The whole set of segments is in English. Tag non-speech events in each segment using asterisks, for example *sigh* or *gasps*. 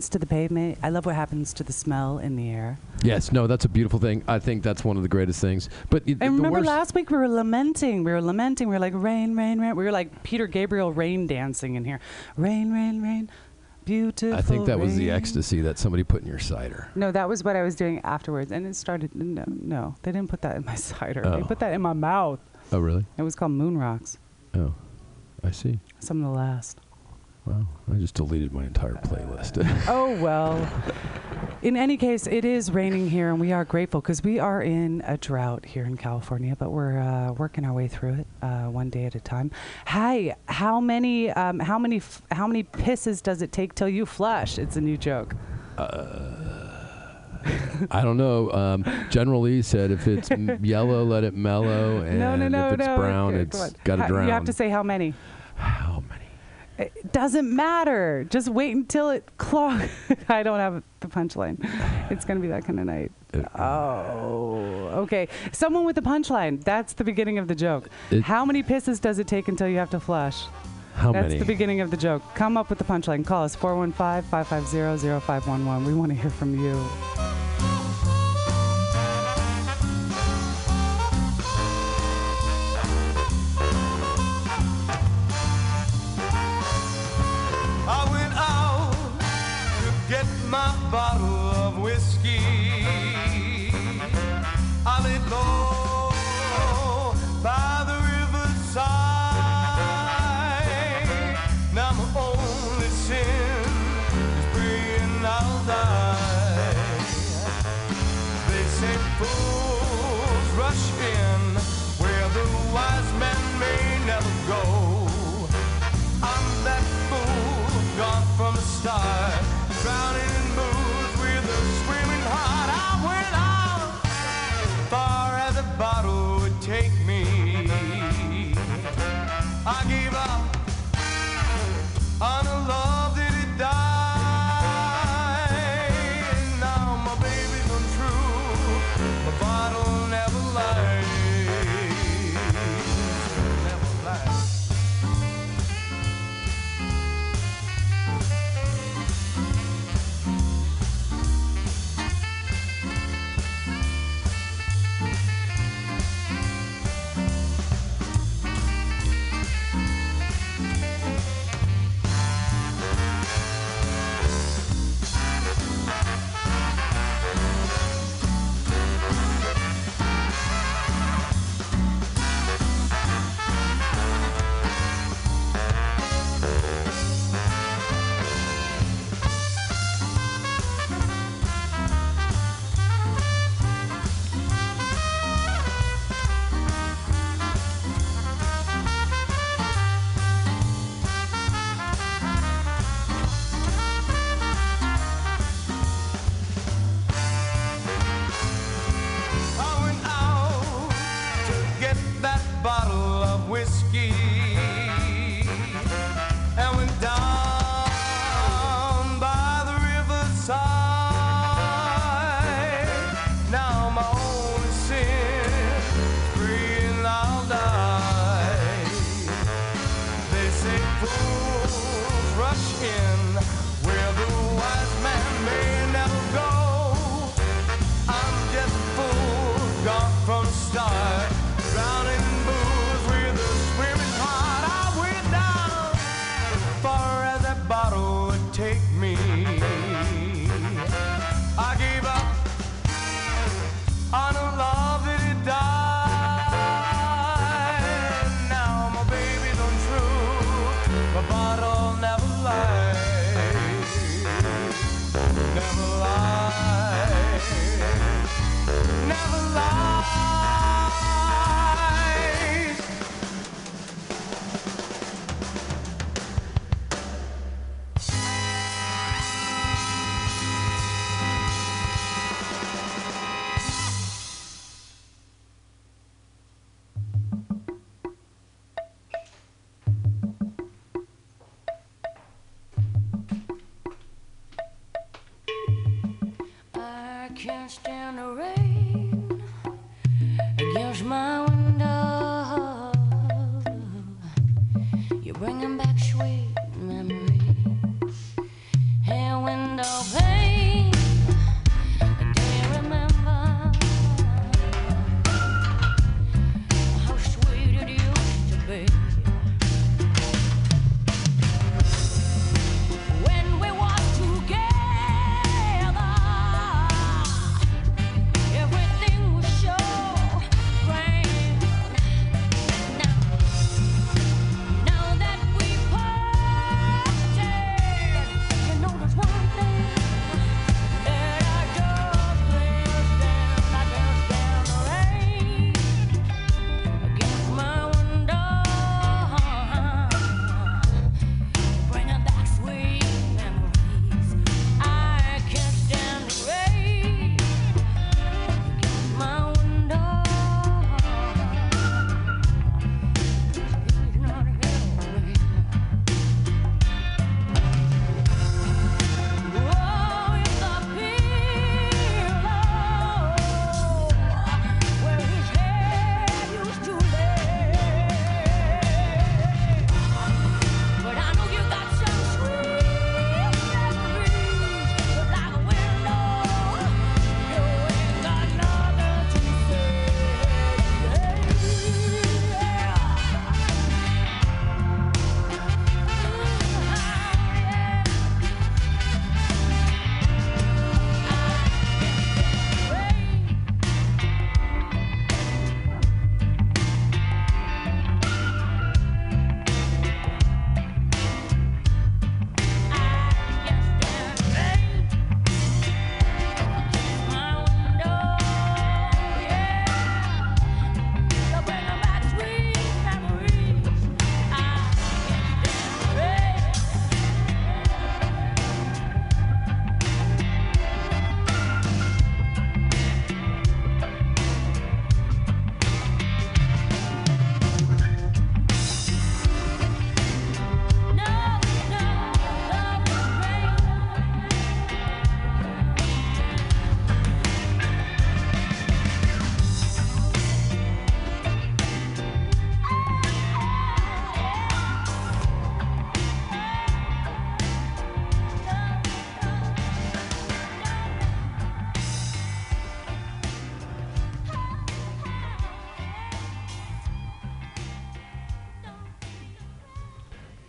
to the pavement. I love what happens to the smell in the air. Yes, no, that's a beautiful thing. I think that's one of the greatest things. But the remember last week we were lamenting. We were lamenting. We were like rain, rain, rain. We were like Peter Gabriel rain dancing in here. Rain, rain, rain. Beautiful. I think that was the ecstasy that somebody put in your cider. No, that was what I was doing afterwards, and it started. No, no, they didn't put that in my *laughs* cider. They Oh. put that in my mouth. Oh, really? It was called Moon Rocks. Oh, I see. Some of the last. Wow, I just deleted my entire playlist. *laughs* Oh well. In any case, it is raining here, and we are grateful because we are in a drought here in California, but we're uh, working our way through it uh, one day at a time. Hi, how many, um, how many, f- how many pisses does it take till you flush? It's a new joke. I don't know. Um, General Lee said if it's m- *laughs* yellow, let it mellow, and no, no, no, if it's brown, it's got to drown. You have to say how many. how many? It doesn't matter. Just wait until it clogs. *laughs* I don't have the punchline. It's going to be that kind of night. Oh, okay. Someone with the punchline. That's the beginning of the joke. It- How many pisses does it take until you have to flush? How many? That's many? the beginning of the joke. Come up with the punchline. Call us 415 550 0511. We want to hear from you. My bottle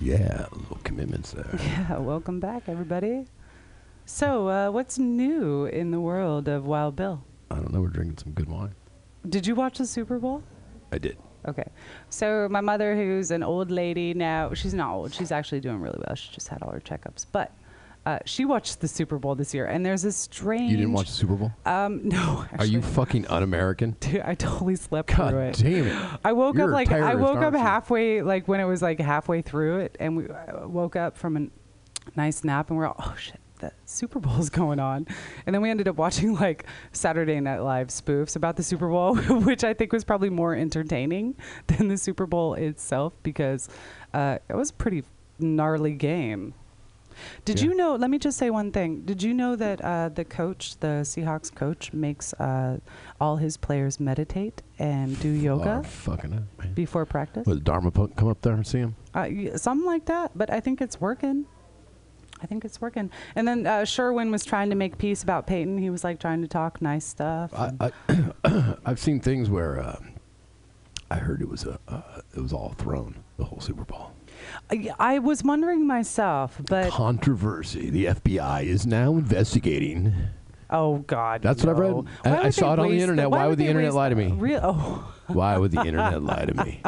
Yeah, little commitments there. *laughs* Yeah, welcome back, everybody. So, uh, what's new in the world of Wild Bill? I don't know. We're drinking some good wine. Did you watch the Super Bowl? I did. Okay. So my mother, who's an old lady now, she's not old. She's actually doing really well. She just had all her checkups, but uh, she watched the Super Bowl this year, and there's this strange. You didn't watch the Super Bowl? Um, *laughs* no. Are you fucking un-American? *laughs* Dude, I totally slept God through it. damn it! I woke You're up a like I woke up halfway, like when it was like halfway through it, and we woke up from a nice nap, and we're all, oh shit, the Super Bowl's going on, and then we ended up watching like Saturday Night Live spoofs about the Super Bowl, *laughs* which I think was probably more entertaining than the Super Bowl itself because uh, it was a pretty gnarly game. Did Yeah. you know? Let me just say one thing. Did you know that uh, the coach, the Seahawks coach, makes uh, all his players meditate and do yoga? Oh, fucking up, man. before practice. Would Dharma put, come up there and see him? Uh, y- something like that, but I think it's working. I think it's working. And then uh, Sherman was trying to make peace about Peyton. He was like trying to talk nice stuff. I, *coughs* I've seen things where uh, I heard it was a uh, it was all thrown the whole Super Bowl. I, I was wondering myself, but Controversy. The FBI is now investigating. oh god, That's what I've read. no. I- Why I saw they it on the waste internet. Why would the they internet waste- lie to me? Real, oh, Why would the *laughs* internet lie to me?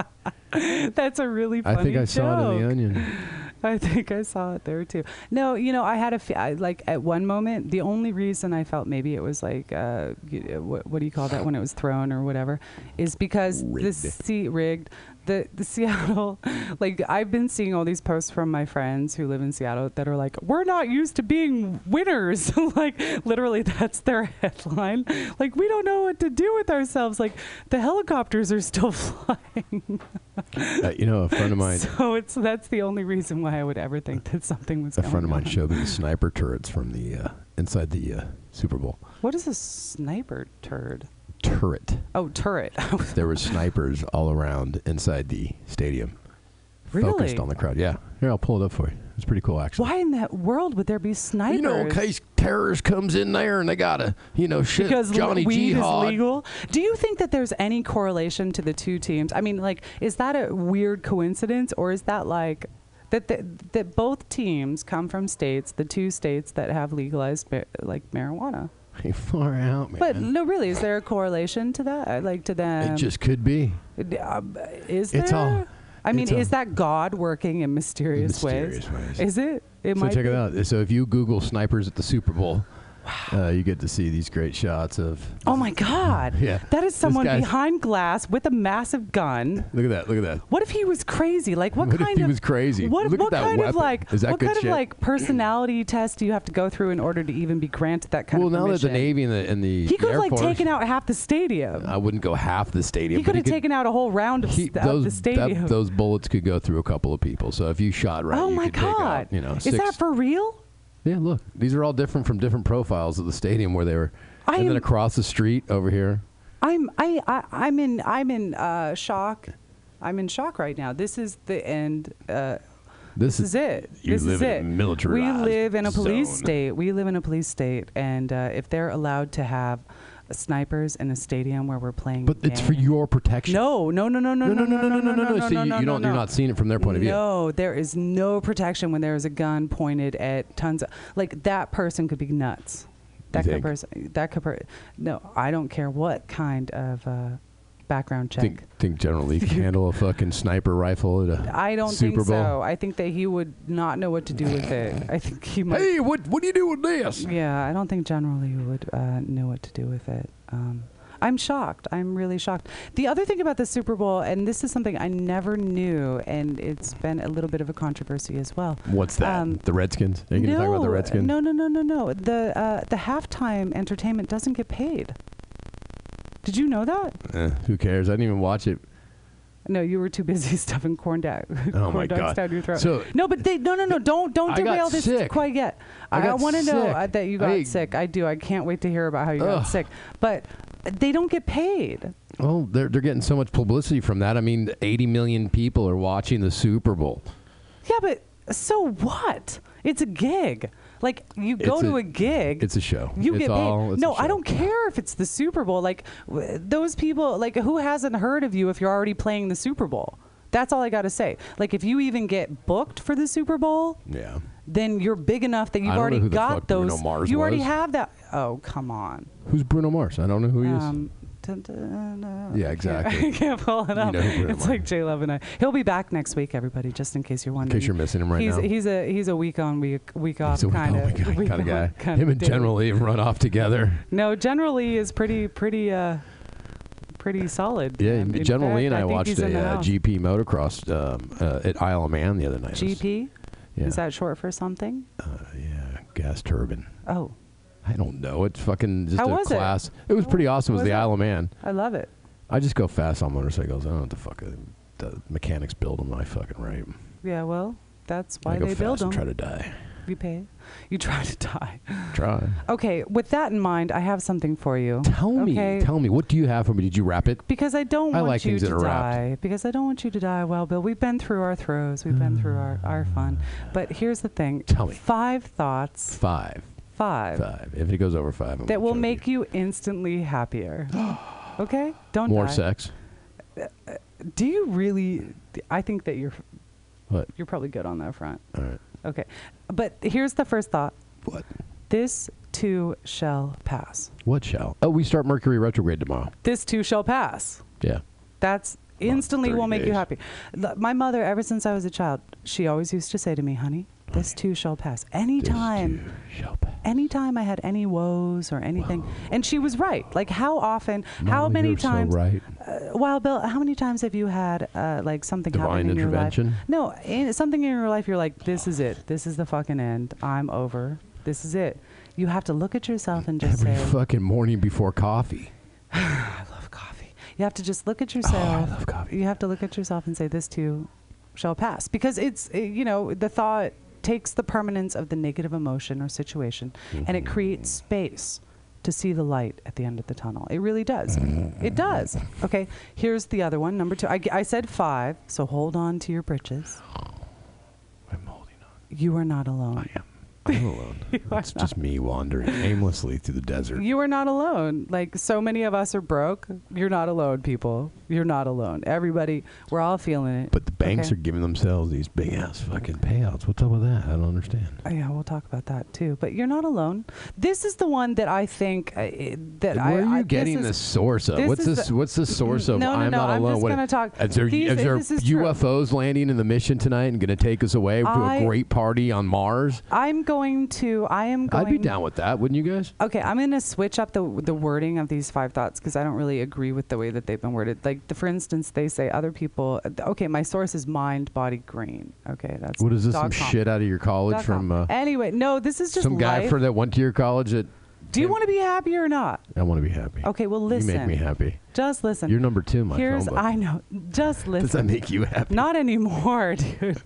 that's a really funny I think I saw it in the joke. Onion. *laughs* I think I saw it there too. No, you know, I had a fe- I, like at one moment. The only reason I felt maybe it was like uh, you- what, what do you call that when it was thrown or whatever, is because the sea rigged. The the Seattle, *laughs* like I've been seeing all these posts from my friends who live in Seattle that are like, we're not used to being winners. *laughs* like literally, that's their *laughs* headline. Like we don't know what to do with ourselves. Like the helicopters are still flying. Uh, you know, a friend of mine, So it's that's the only reason why I would ever think that something was a friend of mine on. showed me the sniper turrets from the uh, inside the uh, Super Bowl What is a sniper turd? Turret. Oh, turret. *laughs* There were snipers all around inside the stadium focused on the crowd. Yeah. Here, I'll pull it up for you. It's pretty cool, actually. Why in that world would there be snipers? You know, in case terrorist comes in there and they gotta, you know, shit because Johnny weed Jihad. is legal. Do you think that there's any correlation to the two teams? I mean, like, is that a weird coincidence, or is that like that that, that both teams come from states, the two states that have legalized like marijuana? Hey, far out, man. But no, really, is there a correlation to that? Like to them? it just could be. Um, is there? It's all- I mean, is that God working in mysterious, Mysterious ways? ways. Is it? It So might check be. it out. So if you Google snipers at the Super Bowl, uh, you get to see these great shots of. Oh my God! *laughs* Yeah. that is someone behind glass with a massive gun. Look at that! Look at that! What if he was crazy? Like what, *laughs* What if kind he of was crazy? What, Look at what kind of like Is that what good kind shit? of like personality test do you have to go through in order to even be granted that kind well, of Well, now that the? Navy and the and the he could have like taken out half the stadium. I wouldn't go half the stadium. he could have taken out a whole round of, he- st- those, the stadium. that- those bullets could go through a couple of people. So if you shot right, oh you my take out, God! you know, is six, that for real? Yeah, look, these are all different from different profiles of the stadium where they were. I and then am- across the street over here. I'm I, I I'm in I'm in uh, shock. I'm in shock right now. This is the end. Uh, This, this is it. you this live is in a it. militarized We live in a police zone. state. We live in a police state, and uh, if they're allowed to have snipers in a stadium where we're playing, But it's for your protection. No, no, no, no, no, no, no, no, no, no, no, no. no, So you, no, you no, don't, no. you're not seeing it from their point of view. No, there is no protection when there is a gun pointed at tons of like that person could be nuts. That could person that could per- no, I don't care what kind of uh, background check. Think, think General Lee can *laughs* handle a fucking sniper rifle at a I don't Super think so. I think that he would not know what to do with it. I think he might. Hey, what what do you do with this? Yeah, I don't think General Lee would uh, know what to do with it. Um, I'm shocked. I'm really shocked. The other thing about the Super Bowl, and this is something I never knew, and it's been a little bit of a controversy as well. What's that? Um, the Redskins? Are you no, gonna talk about the Redskins? No, no, no, no, no. The uh, the halftime entertainment doesn't get paid. Did you know that? Eh, who cares? I didn't even watch it. No, you were too busy *laughs* stuffing corn, da- Oh corn my dogs God. down your throat. So- no, but they no no no don't don't I got derail this sick. quite yet. I I, got want to know uh, that you got I- sick. I do. I can't wait to hear about how you got Ugh. sick. But they don't get paid. Well, they're they're getting so much publicity from that. I mean, 80 million people are watching the Super Bowl. Yeah, but so what? It's a gig. Like you go It's to a- a, gig. It's a show. You it's get paid. all, it's a no, I show. don't care if it's the Super Bowl. Like w- those people, like who hasn't heard of you if you're already playing the Super Bowl? That's all I got to say. Like if you even get booked for the Super Bowl, Yeah. then you're big enough that you've don't know already who the got fuck Bruno those. Mars you already was. have that. Oh come on. Who's Bruno Mars? I don't know who he is. Um, dun, dun, dun, Yeah, *laughs* I can't- exactly. I can't pull it up. know it's like J Love and I. He'll be back next week, everybody. Just in case you're wondering. in case you're missing him right he's now. he's a he's a week on week week off kind of kind of guy. kind Him and. General Lee run off together. No, General Lee is pretty pretty uh pretty solid. Yeah, Um, General Lee and I, think watched a uh. GP motocross um, uh, at Isle of Man the other night. GP. Yeah. Is that short for something? Uh, yeah, gas turbine. Oh, I don't know. It's fucking just How a was it? class. It? was pretty awesome. It was Was the it? Isle of Man. I love it. I just go fast on motorcycles. I don't know what the fuck. The mechanics build them. I fucking right. Yeah, well, that's why I go they fast build and try to die. You pay. You *laughs* try to die. Try. Okay, with that in mind, I have something for you. Tell me. Okay? Tell me. What do you have for me? Did you wrap it? Because I don't I want like you to are wrapped. die. Because I don't want you to die. Well, Bill, we've been through our throes. We've been through our, our fun. But here's the thing. Tell me. Five thoughts. Five. Five. Five. If it goes over five, I'm That will make you instantly happier. *gasps* okay? Don't more die. sex. Do you really? I think that you're What? you're probably good on that front. All right. Okay, but here's the first thought. What? This too shall pass. What shall? Oh, we start Mercury retrograde tomorrow. This too shall pass. Yeah. That's instantly 30 will make you days. happy. L- My mother, ever since I was a child, she always used to say to me, "Honey, this too shall pass." Anytime. Shall pass. anytime I had any woes or anything, and she was right. Like how often, how many you're so times? right. Uh, well, Bill, how many times have you had uh, like something Divine happen in intervention? your life? No, in, something in your life. You're like, this is it. This is the fucking end. I'm over. This is it. You have to look at yourself and just Every say, fucking morning before coffee. *sighs* I love coffee. You have to just look at yourself. Oh, love coffee. You have to look at yourself and say, this too shall pass. Because it's, you know, the thought takes the permanence of the negative emotion or situation and it mm-hmm. creates space to see the light at the end of the tunnel. It really does. It mm-hmm. does. Okay, here's the other one. Number two. I, I said five, so hold on to your britches. *gasps* I'm holding on. You are not alone. I am. I'm alone. *laughs* it's just me wandering *laughs* aimlessly through the desert. You are not alone. Like so many of us are broke. You're not alone, people. You're not alone. Everybody, we're all feeling it. but the banks Okay. are giving themselves these big ass fucking payouts. What's up with that? I don't understand. Oh, yeah, we'll talk about that too. But you're not alone. This is the one that I think uh, i- that I. Where are you I, getting this the source of? this What's this? the- what's the source of? No, no, I'm no, not I'm alone. just What- gonna talk- Is there, these- is there is true. UFOs landing in the mission tonight and going to take us away to I- a great party on Mars? I'm going to. I am going. I'd be down with that, wouldn't you guys? Okay, I'm going to switch up the the wording of these five thoughts because I don't really agree with the way that they've been worded. Like, the, for instance, they say other people. Okay, my source is mind, body, green. Okay, that's What is this? Some com. shit out of your college Dot from uh, anyway, no, this is just some guy life. for that went to your college that Do you want to be happy or not? I want to be happy. Okay, well listen. You make me happy. Just listen. You're number two, my Here's phone. I know. Just listen. Does that make you happy? Not anymore, *laughs* dude.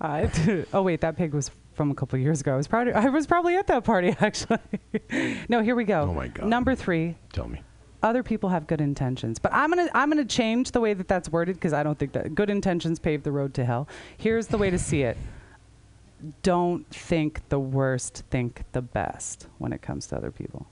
I, oh wait, that pig was from a couple years ago. I was probably I was probably at that party *laughs* actually. no, here we go. Oh my God. Number three. Tell me. Other people have good intentions, but I'm gonna I'm gonna change the way that that's worded because I don't think that good intentions pave the road to hell. Here's the way to see it. Don't think the worst, think the best when it comes to other people.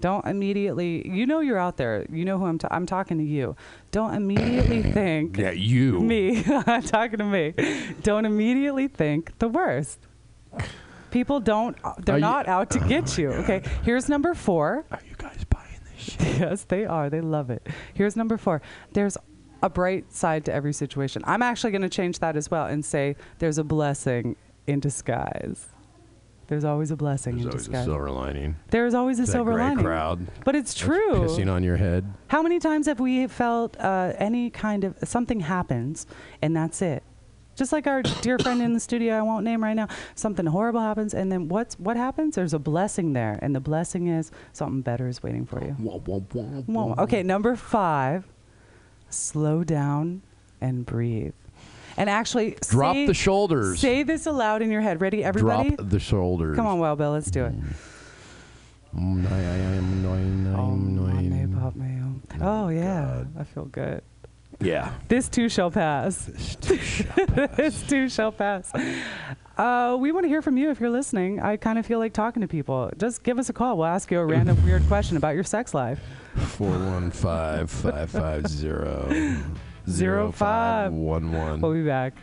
Don't immediately. You know you're out there. You know who I'm. Ta- I'm talking to you. Don't immediately *clears throat* think Yeah, you. me. *laughs* I'm talking to me. Don't immediately think the worst. People don't. They're Are you- not out to oh get you. Okay. Here's number four. Are you guys buying this shit? *laughs* yes, they are. They love it. Here's number four. There's a bright side to every situation. I'm actually going to change that as well and say there's a blessing in disguise. There's always a blessing There's in always a silver lining. There's always a That silver gray lining. crowd. But it's true. Pissing on your head. How many times have we felt uh, any kind of something happens and that's it? Just like our *coughs* dear friend in the studio, I won't name right now. Something horrible happens, and then what's what happens? There's a blessing there, and the blessing is something better is waiting for you. Wah, wah, wah, wah. Okay, number five. Slow down and breathe, and actually Drop say, the shoulders. Say this aloud in your head. Ready, everybody? Drop the shoulders. Come on, Wild Bill, let's do it. I- I am nine, Oh, nine, Monday, nine. Pop Mayo. Oh yeah. I feel good. Yeah. This too shall pass. This too shall *laughs* pass. this too shall pass. Uh, we want to hear from you if you're listening. I kind of feel like talking to people. Just give us a call. We'll ask you a random *laughs* weird question about your sex life. 415 550 Zero five. 0511. We'll be back.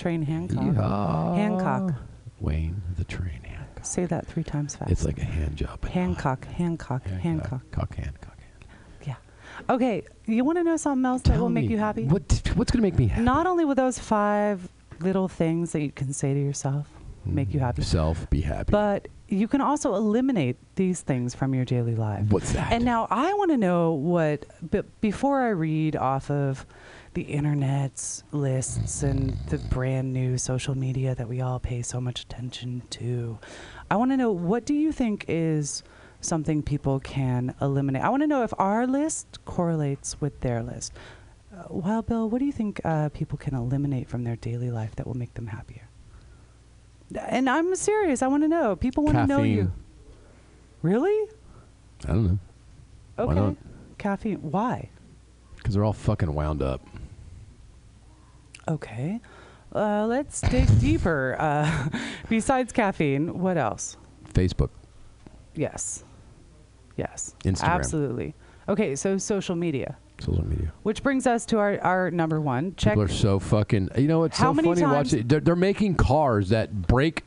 Train Hancock. Yeehaw. Hancock. Wayne the train Hancock. Say that three times fast. It's like a hand job. not- Hancock, Hancock, Hancock. Cock Hancock. Yeah. Okay. You want to know something else that Tell will make you happy? What, what's going to make me happy? Not only will those five little things that you can say to yourself make you mm, happy, Self, be happy. but you can also eliminate these things from your daily life. What's that? And now I want to know what, but before I read off of the internet's lists and the brand new social media that we all pay so much attention to, I want to know what do you think is something people can eliminate? I want to know if our list correlates with their list. Uh, Wild Bill, what do you think uh, people can eliminate from their daily life that will make them happier? And I'm serious. I want to know. People want to know you. Really? I don't know. Why Okay. not? Caffeine. Why? Because they're all fucking wound up. Okay. Uh, let's dig deeper. Uh, *laughs* besides caffeine, what else? Facebook. Yes. Yes. Instagram. Absolutely. Okay, so social media. Social media. Which brings us to our, our number one. Check. People are so fucking. You know what's How so many funny? times- Watch it. They're, they're making cars that break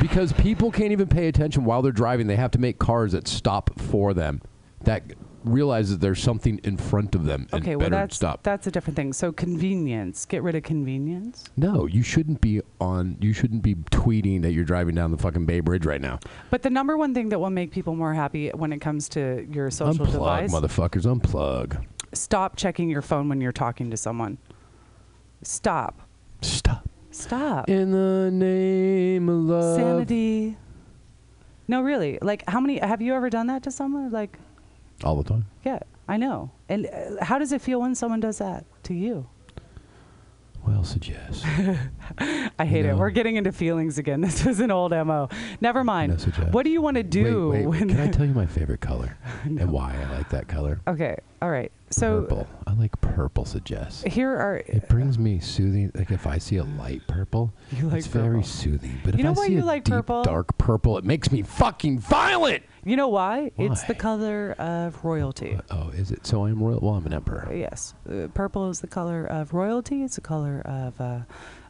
because people can't even pay attention while they're driving. They have to make cars that stop for them. That realizes there's something in front of them and okay, well better that's stop. that's a different thing. So convenience. Get rid of convenience. no, you shouldn't be on. You shouldn't be tweeting that you're driving down the fucking Bay Bridge right now. But the number one thing that will make people more happy when it comes to your social Unplug, device, motherfuckers. Unplug. stop checking your phone when you're talking to someone. Stop. Stop. Stop. In the name of love. sanity. No, really. Like, how many have you ever done that to someone? Like, All the time. yeah, I know. And uh, how does it feel when someone does that to you? Well, suggest. *laughs* I hate it. We're getting into feelings again. *laughs* This is an old mo. Never mind. No suggest. What do you want to do? wait, wait, when Can I tell you my favorite color *laughs* and why I like that color? okay. All right. So purple. I like purple. Suggest. here are. It brings me soothing. Like if I see a light purple, You like it's very soothing. But You if know I why see you a like deep, purple? dark purple, it makes me fucking violent. You know why? It's the Why? color of royalty. Oh, is it? So I'm royal. Well, I'm an emperor. Yes, uh, purple is the color of royalty. It's the color of uh,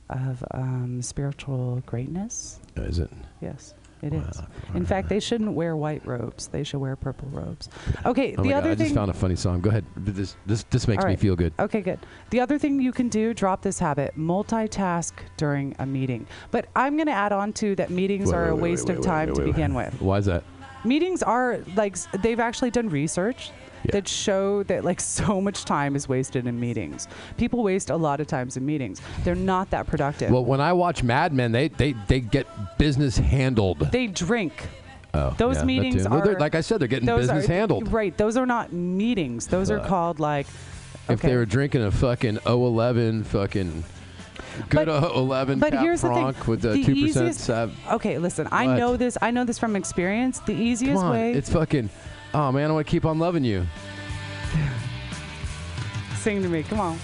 of um, spiritual greatness. Uh, Is it? Yes, it is. Wow. In fact, they shouldn't wear white robes. They should wear purple robes. Okay, Oh the my other God, I thing. just found a funny song. Go ahead. This this this makes All me right. feel good. Okay, good. The other thing you can do, drop this habit, multitask during a meeting. But I'm going to add on to that meetings Wait, are wait, a wait, waste wait, of wait, time wait, to wait, begin wait. with. Why is that? Meetings are like s- they've actually done research Yeah. that show that like *laughs* so much time is wasted in meetings. People waste a lot of times in meetings. They're not that productive. Well, when I watch Mad Men, they they they get business handled. they drink. Oh, Those yeah, that meetings too. Well, they're- are- like I said, they're getting Those business are, handled. Right. Those are not meetings. Those are uh, called like. If okay. they were drinking a fucking 011 fucking good But- 011 but Cap here's the thing. With the, The 2% easiest- Okay, listen. I know this. I know this from experience. The easiest Come on, way. it's fucking. Oh man, I want to keep on loving you. sing to me. Come on.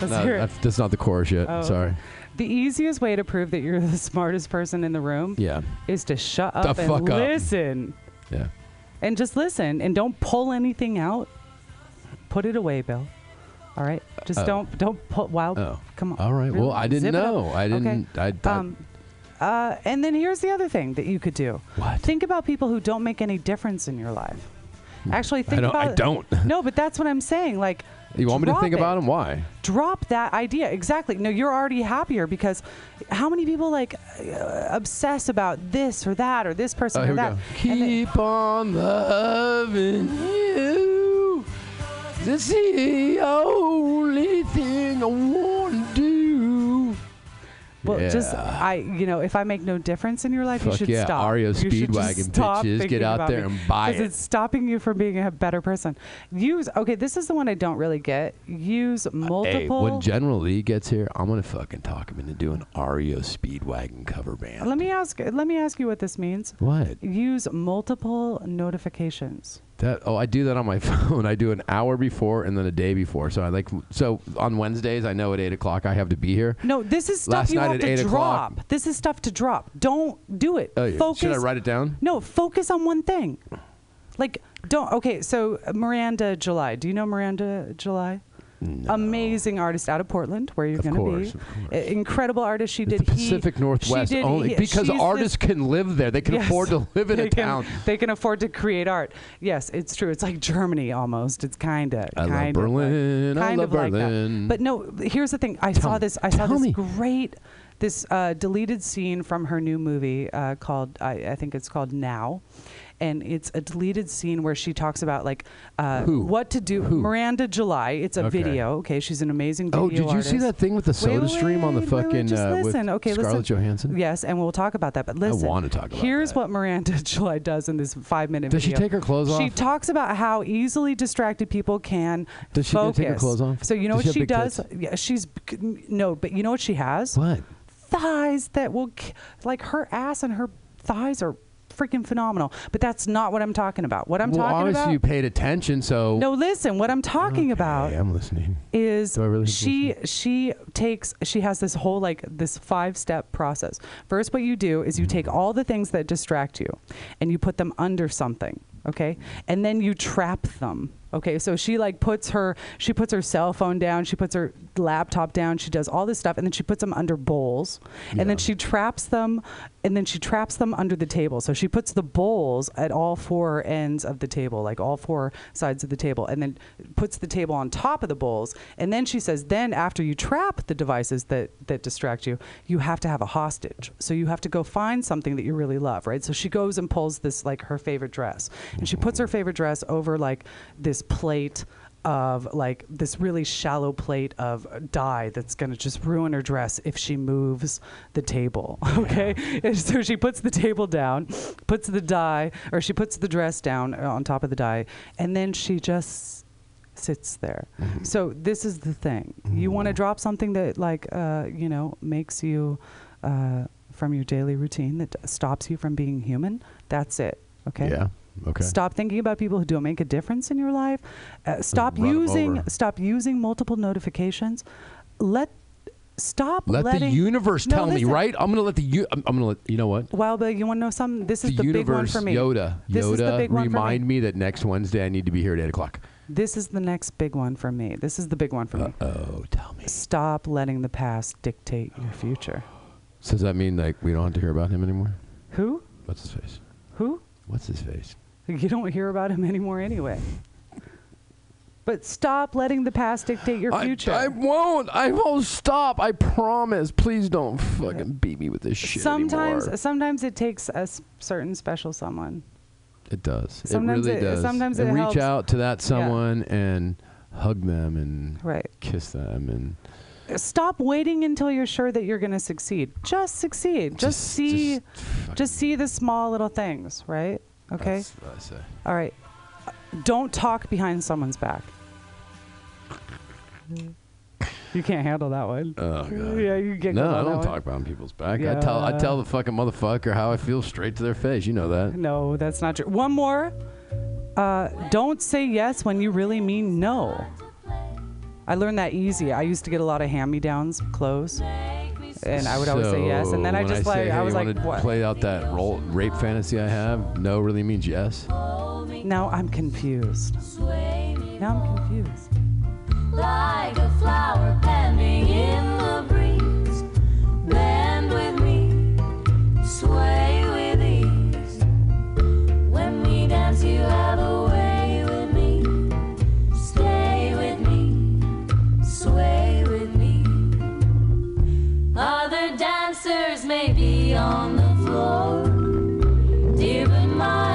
Let's No, hear it. that's, that's not the chorus yet. Oh. Sorry. The easiest way to prove that you're *laughs* the smartest person in the room Yeah, is to shut The up and fuck up. listen. yeah. And just listen and don't pull anything out. Put it away, Bill. All right. Just Oh. don't don't put wild. Oh. Come on. All right. Well, I didn't know. I didn't. I, I, Um, uh, and then here's the other thing that you could do. What? Think about people who don't make any difference in your life. Actually, think I don't. about. I don't. *laughs* No, but that's what I'm saying. Like, you want me to think it. about them? Why? Drop that idea. Exactly. No, you're already happier because how many people like uh, obsess about this or that or this person Oh, or here we that? go. And then- Keep on loving you. This is the only thing I want to do. Well, just I, you know, if I make no difference in your life, you should yeah, stop. REO You Speedwagon bitches, get out there and buy it. Because it's stopping you from being a better person. Use okay. This is the one I don't really get. Use multiple. Hey, when General Lee gets here, I'm gonna fucking talk him into doing REO Speedwagon cover band. let me ask. Let me ask you what this means. What? Use multiple notifications. That oh, I do that on my *laughs* phone. I do an hour before and then a day before. So I like so on Wednesdays I know at eight o'clock I have to be here. No, this is stuff Last you night have at to 8 drop. o'clock- This is stuff to drop. Don't do it. Oh, yeah. Focus. Should I write it down? No, focus on one thing. Like Don't. Okay, so uh, Miranda July. Do you know Miranda July? Amazing artist out of Portland, where you're going to be. Incredible artist. She It's did the Pacific She Northwest did only Heat. because artists this- can live there. They can Yes. afford to live in a can, town. They can afford to create art. Yes, it's true. It's like Germany almost. It's kind of. I love kind Berlin. Of I like, kind love of like. Berlin. But no, here's the thing. I Tell saw me. this. I saw this me. great, this uh, deleted scene from her new movie uh, called. I, I think it's called Now. And it's a deleted scene where she talks about like uh, Who? what to do. Who? Miranda July. It's a Okay. video. Okay, she's an amazing video Oh, did you see artist. that thing with the Wait, soda wait, stream on the wait, wait, fucking just uh, listen. with okay, Scarlett listen. Johansson? Yes, and we'll talk about that. But listen, wanna talk about Here's that. what Miranda *laughs* July does in this five-minute Does she video. take her clothes off? She off? talks about how easily distracted people can Does she focus. take her clothes off? So you know Does what she she have big does? Yeah, she's no, but you know what she has? What? Thighs that will, k- like her ass and her thighs are freaking phenomenal. But that's not what I'm talking about. What I'm well, talking obviously about. you paid attention, so. no, listen. What I'm talking about Hey, I'm listening. is really she she takes she has this whole like this five step process. First what you do is you take mm-hmm. all the things that distract you and you put them under something, okay? And then you trap them. Okay? So she like puts her she puts her cell phone down, she puts her laptop down, she does all this stuff and then she puts them under bowls. And then she traps them and then she traps them under the table. So she puts the bowls at all four ends of the table, like all four sides of the table, and then puts the table on top of the bowls. And then she says, then after you trap the devices that that distract you, you have to have a hostage. So you have to go find something that you really love, right? So she goes and pulls this like her favorite dress, and she puts her favorite dress over like this plate of like this really shallow plate of dye that's going to just ruin her dress if she moves the table *laughs* okay? And so she puts the table down puts the dye or she puts the dress down on top of the dye and then she just sits there. So this is the thing. You want to drop something that like uh, you know makes you uh, from your daily routine that stops you from being human? That's it okay? Yeah. Okay. Stop thinking about people who don't make a difference in your life. Uh, stop run using over. stop using multiple notifications. Let stop Let the universe No, tell me, right? I'm gonna let the u- I'm, I'm gonna let you know what. Wow, but you want to know something? This is the the, big one for me. Yoda, This Yoda, is the big one for remind me. me that next Wednesday I need to be here at eight o'clock. This is the next big one for me. This is the big one for me. Oh, tell me. Stop letting the past dictate your future. So does that mean like we don't have to hear about him anymore? Who? What's his face? Who? What's his face? *laughs* You don't hear about him anymore anyway. But stop letting the past dictate your future. I, I won't. I won't stop. I promise. Please don't fucking beat me with this shit sometimes, anymore. sometimes it takes a s- certain special someone. It does. Sometimes it really it- does. sometimes and it reach helps. out to that someone and hug them and Right. kiss them and Stop waiting until you're sure that you're going to succeed. Just succeed. Just, see just just see the small little things, right? Okay? That's what I say. All right. Don't talk behind someone's back. You can't handle that one. Oh god. Yeah, you get No, I don't talk behind people's back. I tell I Yeah. tell the fucking motherfucker how I feel straight to their face. You know that. No, that's not true. One more. Uh, don't say yes when you really mean no. I learned that easy. I used to get a lot of hand-me-downs clothes, and I would always say yes, and then I just say, like hey, I was you like, what? play out that role rape fantasy I have. No really means yes. Now I'm confused. Now I'm confused. like a flower bending in the breeze. Bend with me, sway with ease. When we dance, you have a Dancers may be on the floor, dear, but my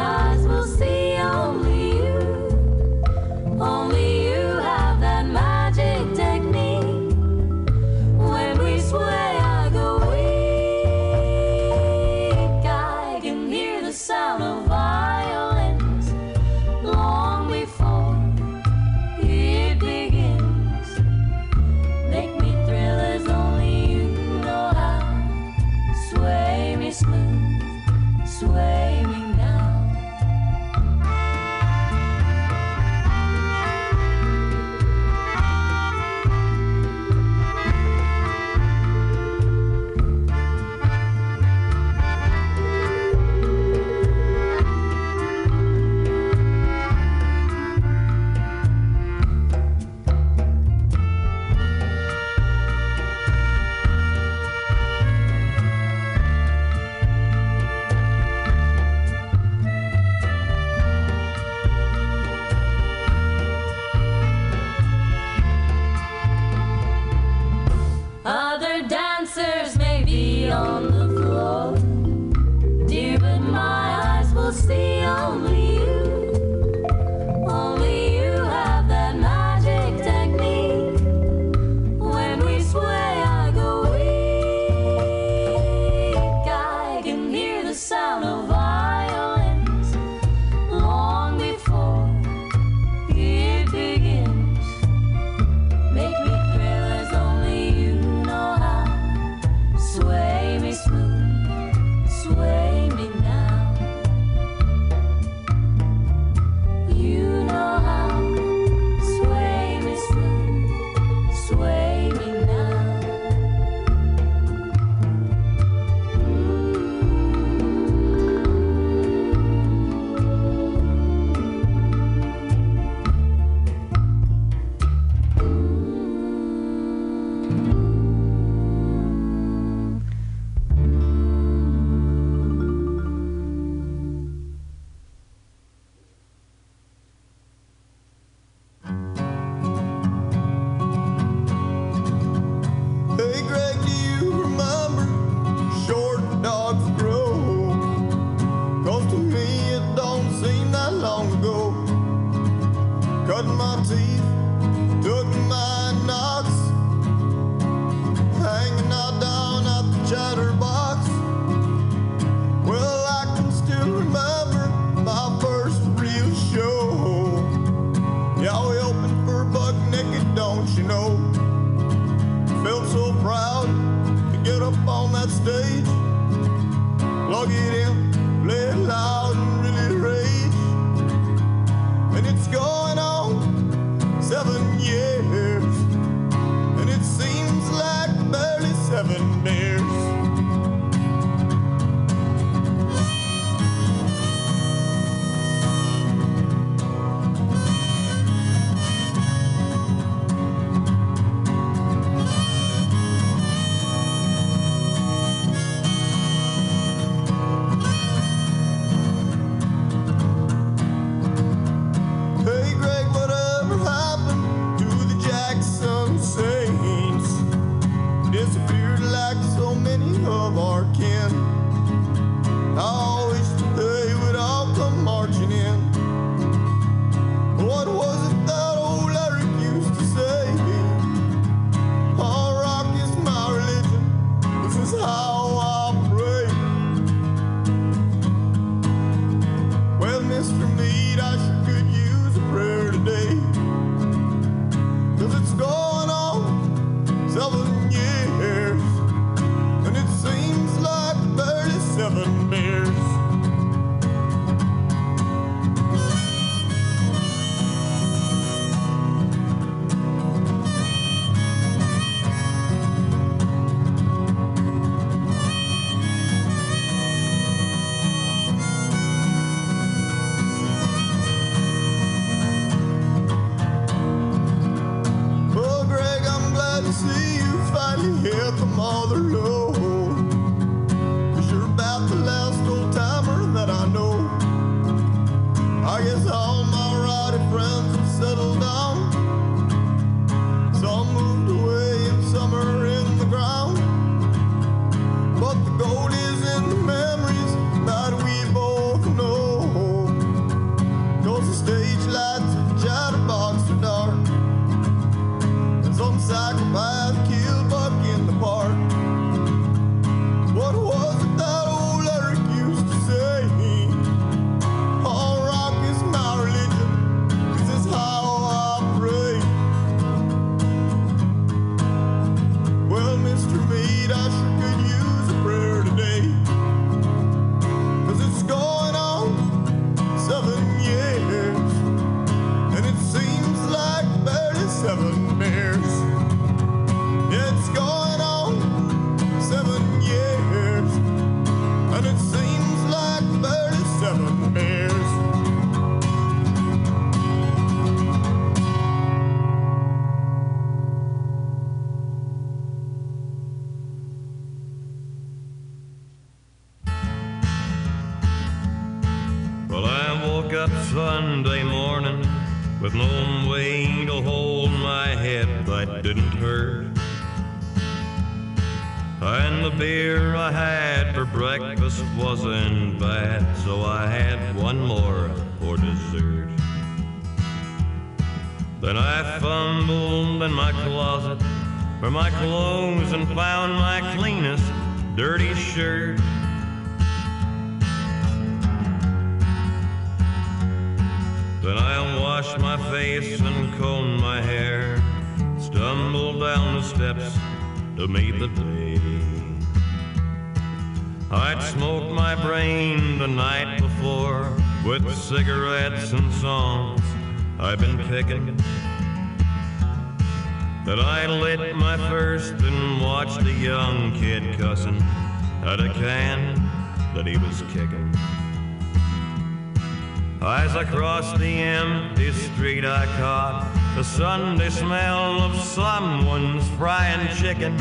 street I caught the Sunday smell of someone's frying chicken.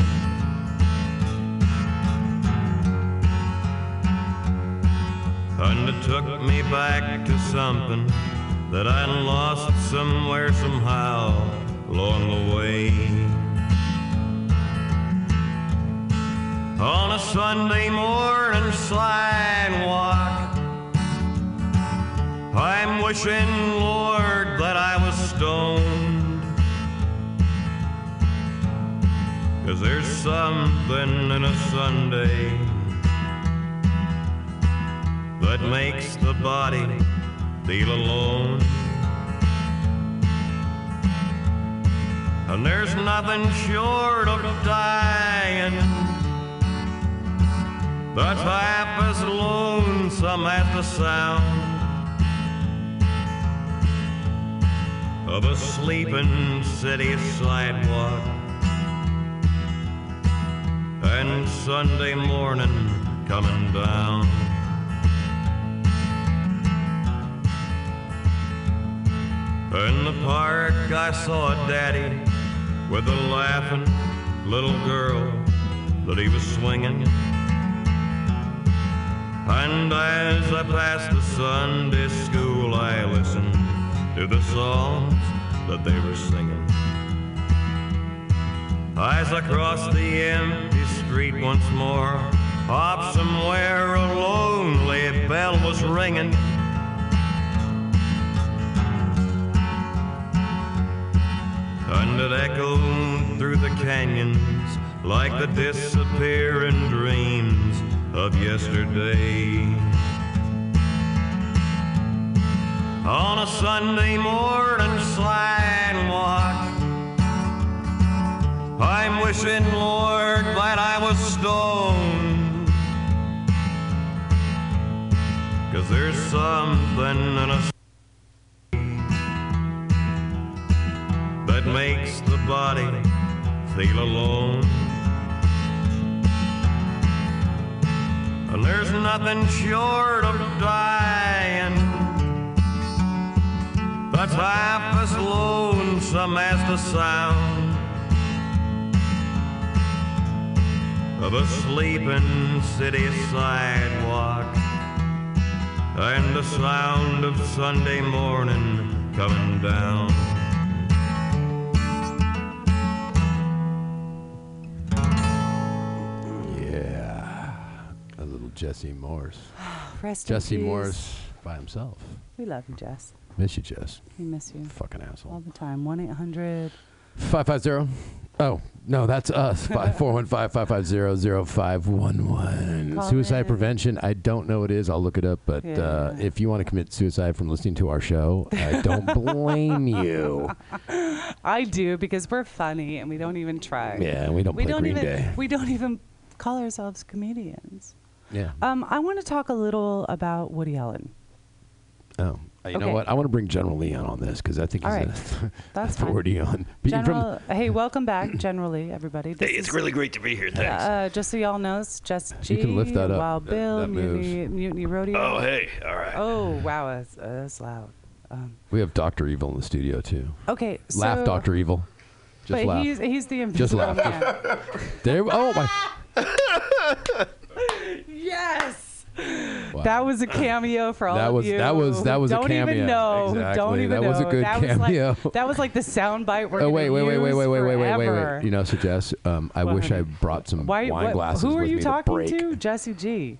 And it took me back to something that I lost somewhere, somehow, along the way. On a Sunday morning sidewalk, I'm wishing, Lord stoned. Cause there's something in a Sunday that makes the body feel alone. And there's nothing short of dying that's half as lonesome as the sound of a sleeping city sidewalk. And Sunday morning coming down. In the park, I saw a daddy with a laughing little girl that he was swinging. And as I passed the Sunday school, I listened to the songs that they were singing. I crossed the empty street once more, off somewhere a lonely bell was ringing. And it echoed through the canyons like the disappearing dreams of yesterday. On a Sunday morning sidewalk, I'm wishing, Lord, that I was stoned. Cause there's something in a that makes the body feel alone. And there's nothing short of dying that's half as lonesome as the sound of a sleeping city sidewalk and the sound of Sunday morning coming down. Yeah. A little Jesse Morse. *sighs* Rest in Jesse peace. Morse by himself. We love you, Jess. Miss you, Jess. We miss you Fucking asshole. all the time. One eight hundred. 550. Oh, no, that's us. *laughs* 415-550-0511. Call Suicide in. prevention. I don't know what it is. I'll look it up. But uh, if you want to commit suicide from listening to our show, I don't *laughs* blame you. *laughs* I do because we're funny and we don't even try. Yeah, we don't we don't Green even Day. we don't even call ourselves comedians. Yeah. Um, I want to talk a little about Woody Allen. Oh. You know what? I want to bring General Leon on this because I think he's All right. an *laughs* That's fine. authority on *laughs* being from General, hey, welcome back, generally, everybody. This Hey, it's is- really great to be here. Thanks. Uh, just so y'all know, it's Jess G, You can lift that up. Wild That- Bill, that moves. Mutiny, Mutiny Rodeo. oh, hey. All right. Oh, wow, that's, uh, that's loud. Um, We have Doctor Evil in the studio too. okay, so laugh, Doctor Evil. Just but laugh. he's he's the Just laugh. man. *laughs* there. Oh my. yes. Wow. That was a cameo for all That of was- you. that was- that was a don't cameo. Even know, Exactly. Don't even That was a know. good that cameo. Was like, that was like the sound bite we're Oh wait, wait, wait, wait, wait, wait, wait, wait, wait, wait. You know, suggest. Um, I What, wish I brought some Why? wine what- glasses who are you talking to to? Jesse G.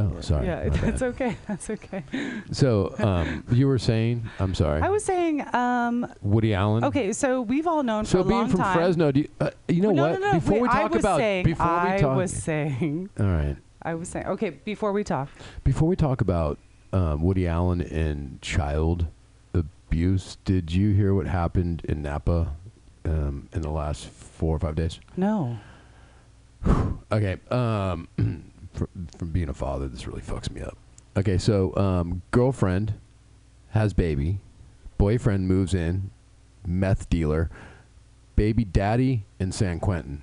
Oh, sorry. Yeah, *laughs* that's okay. That's okay. So, um, you were saying, I'm sorry, I was saying, um, Woody Allen. okay, so we've all known So for a long time. So being from. Fresno, do you, uh, you know no, what? No, no, Before Wait, we I talk about, saying, before I we talk, was saying, all right. I was saying, okay, before we talk, Before we talk about um, Woody Allen and child abuse, did you hear what happened in Napa um, in the last four or five days? no. *sighs* Okay. Um, *clears throat* from, from being a father, this really fucks me up. Okay, so um, girlfriend has baby, boyfriend moves in, meth dealer, baby daddy in San Quentin,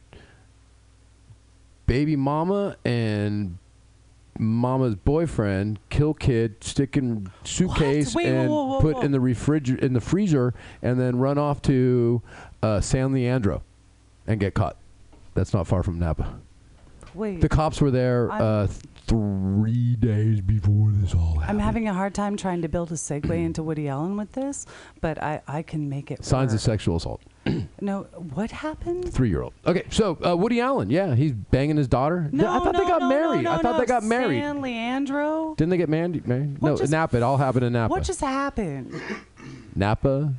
baby mama and mama's boyfriend kill kid, stick in suitcase Wait, and whoa, whoa, put whoa. in the refriger in the freezer, and then run off to uh, San Leandro and get caught. That's not far from Napa. Wait. The cops were there I'm- uh, three days before this all happened. I'm having a hard time trying to build a segue into Woody Allen with this, but I, I can make it. signs of sexual assault. *clears throat* No, what happened? Three year old. Okay, so uh, Woody Allen, yeah, he's banging his daughter. No, I thought no, they got no, married. No, I thought no. they got married. San Leandro. Didn't they get married? married? What No, just- Napa. It all happened in Napa. What just happened? Napa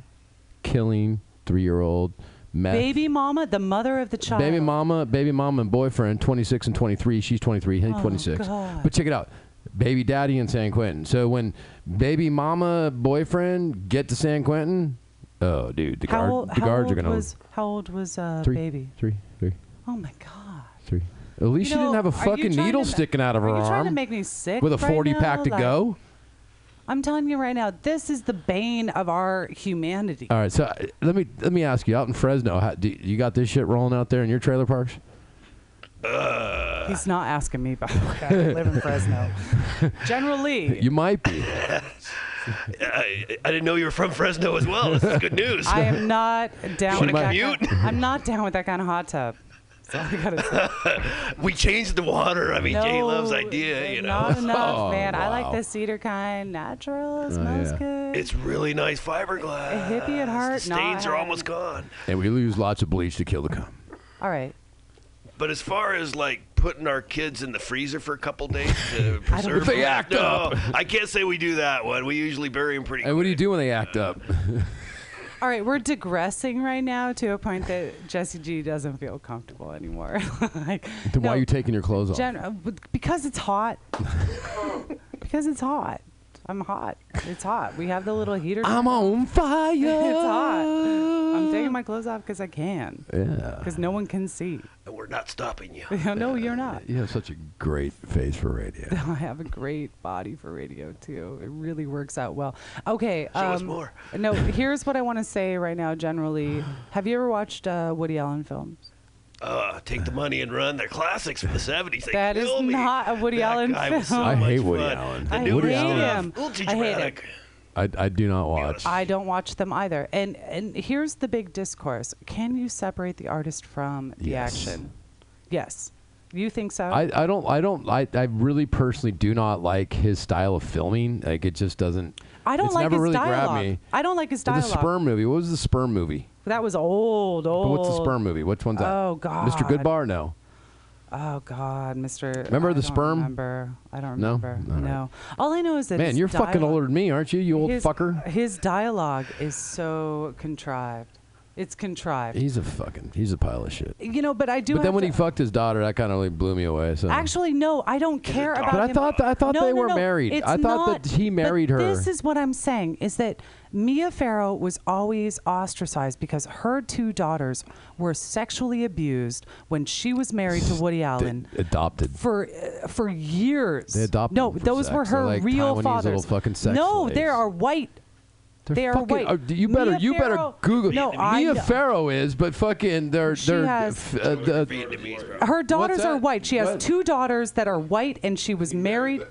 killing three year old meth. Baby mama, the mother of the child. Baby mama, baby mama and boyfriend, 26 and 23. She's 23, he's Oh, 26. God. But check it out. Baby daddy in San Quentin. So when baby mama, boyfriend get to San Quentin, oh, dude, the, guard, old, the guards are going was, How old was uh, Three. baby? Three, three, Oh my god. three. At least You she know, didn't have a fucking needle to sticking out of her Are you trying to arm make me sick with a right 40 now? pack to Like, go. I'm telling you right now, this is the bane of our humanity. All right, so uh, let me let me ask you. Out in Fresno, how, do you got this shit rolling out there in your trailer parks? He's not asking me, by the way. I live in Fresno. General Lee. *laughs* You might be. *laughs* I, I didn't know you were from Fresno as well. This is good news. I am not *laughs* down wanna with that. commute? Kind, I'm not down with that kind of hot tub. So I gotta say. *laughs* we changed the water. I mean, Jay Love's No, idea, you know. Not enough, *laughs* Oh, man. I like wow. the cedar kind. Natural. It oh, smells yeah. good. It's really nice fiberglass. A hippie at heart? The stains I are almost gone. And we lose lots of bleach to kill the cum. All right. But as far as like putting our kids in the freezer for a couple days to *laughs* preserve They them, act no, up. I can't say we do that one. We usually bury them pretty. And what do you do when they act up? Uh, All right, we're digressing right now to a point that Jesse G doesn't feel comfortable anymore. *laughs* like, Then why are you taking your clothes off? Gen- because it's hot. *laughs* because it's hot. I'm hot. It's hot. We have the little heater. I'm on fire. *laughs* it's hot. I'm taking my clothes off because I can. Yeah. Because no one can see. And we're not stopping you. *laughs* no, you're not. You have such a great face for radio. *laughs* I have a great body for radio too. It really works out well. Okay. Show us um, more. No, here's what I want to say right now. Generally, have you ever watched uh, Woody Allen films? Uh, take the money and run. They're classics from the 70s. They That is me. not a Woody That Allen guy was so film. I much hate Woody fun. Allen. The I newer Woody hate Allen- him. a little too I hate it. I, I do not watch. I don't watch them either. And and here's the big discourse: Can you separate the artist from the Yes. action? Yes. You think so? I, I don't I don't I, I really personally do not like his style of filming. Like it just doesn't. I don't it's like never his really dialogue. grabbed me. I don't like his style. The sperm movie. What was the sperm movie? That was old, old. But what's the sperm movie? Which one's that? Oh, God, Mr. Goodbar? No. Oh God, Mister. Remember I the sperm? Remember? I don't No? remember. All right. No. All I know is that Man, his you're fucking dialogue- older than me, aren't you? You old his, fucker. His dialogue is so contrived. It's contrived. He's a fucking. He's a pile of shit. you know, but I do. But then have when to, he fucked his daughter, that kind of really blew me away. So Actually, no, I don't care about But I him. thought that- I thought No, they no, were no, married. it's I thought not. that he But married her. This is what I'm saying: is that Mia Farrow was always ostracized because her two daughters were sexually abused when she was married to Woody They Allen. adopted. for uh, for years. They adopted No, them for those were sex. They're her like real Taiwanese fathers. little fucking sex no, slaves. they are white. They're they are fucking, white. uh, you better Mia you better Google. No, Mia kn- Farrow is, but fucking they're She they're has- f- uh, the- Her daughters are white. She has What? two daughters that are white, and she was married.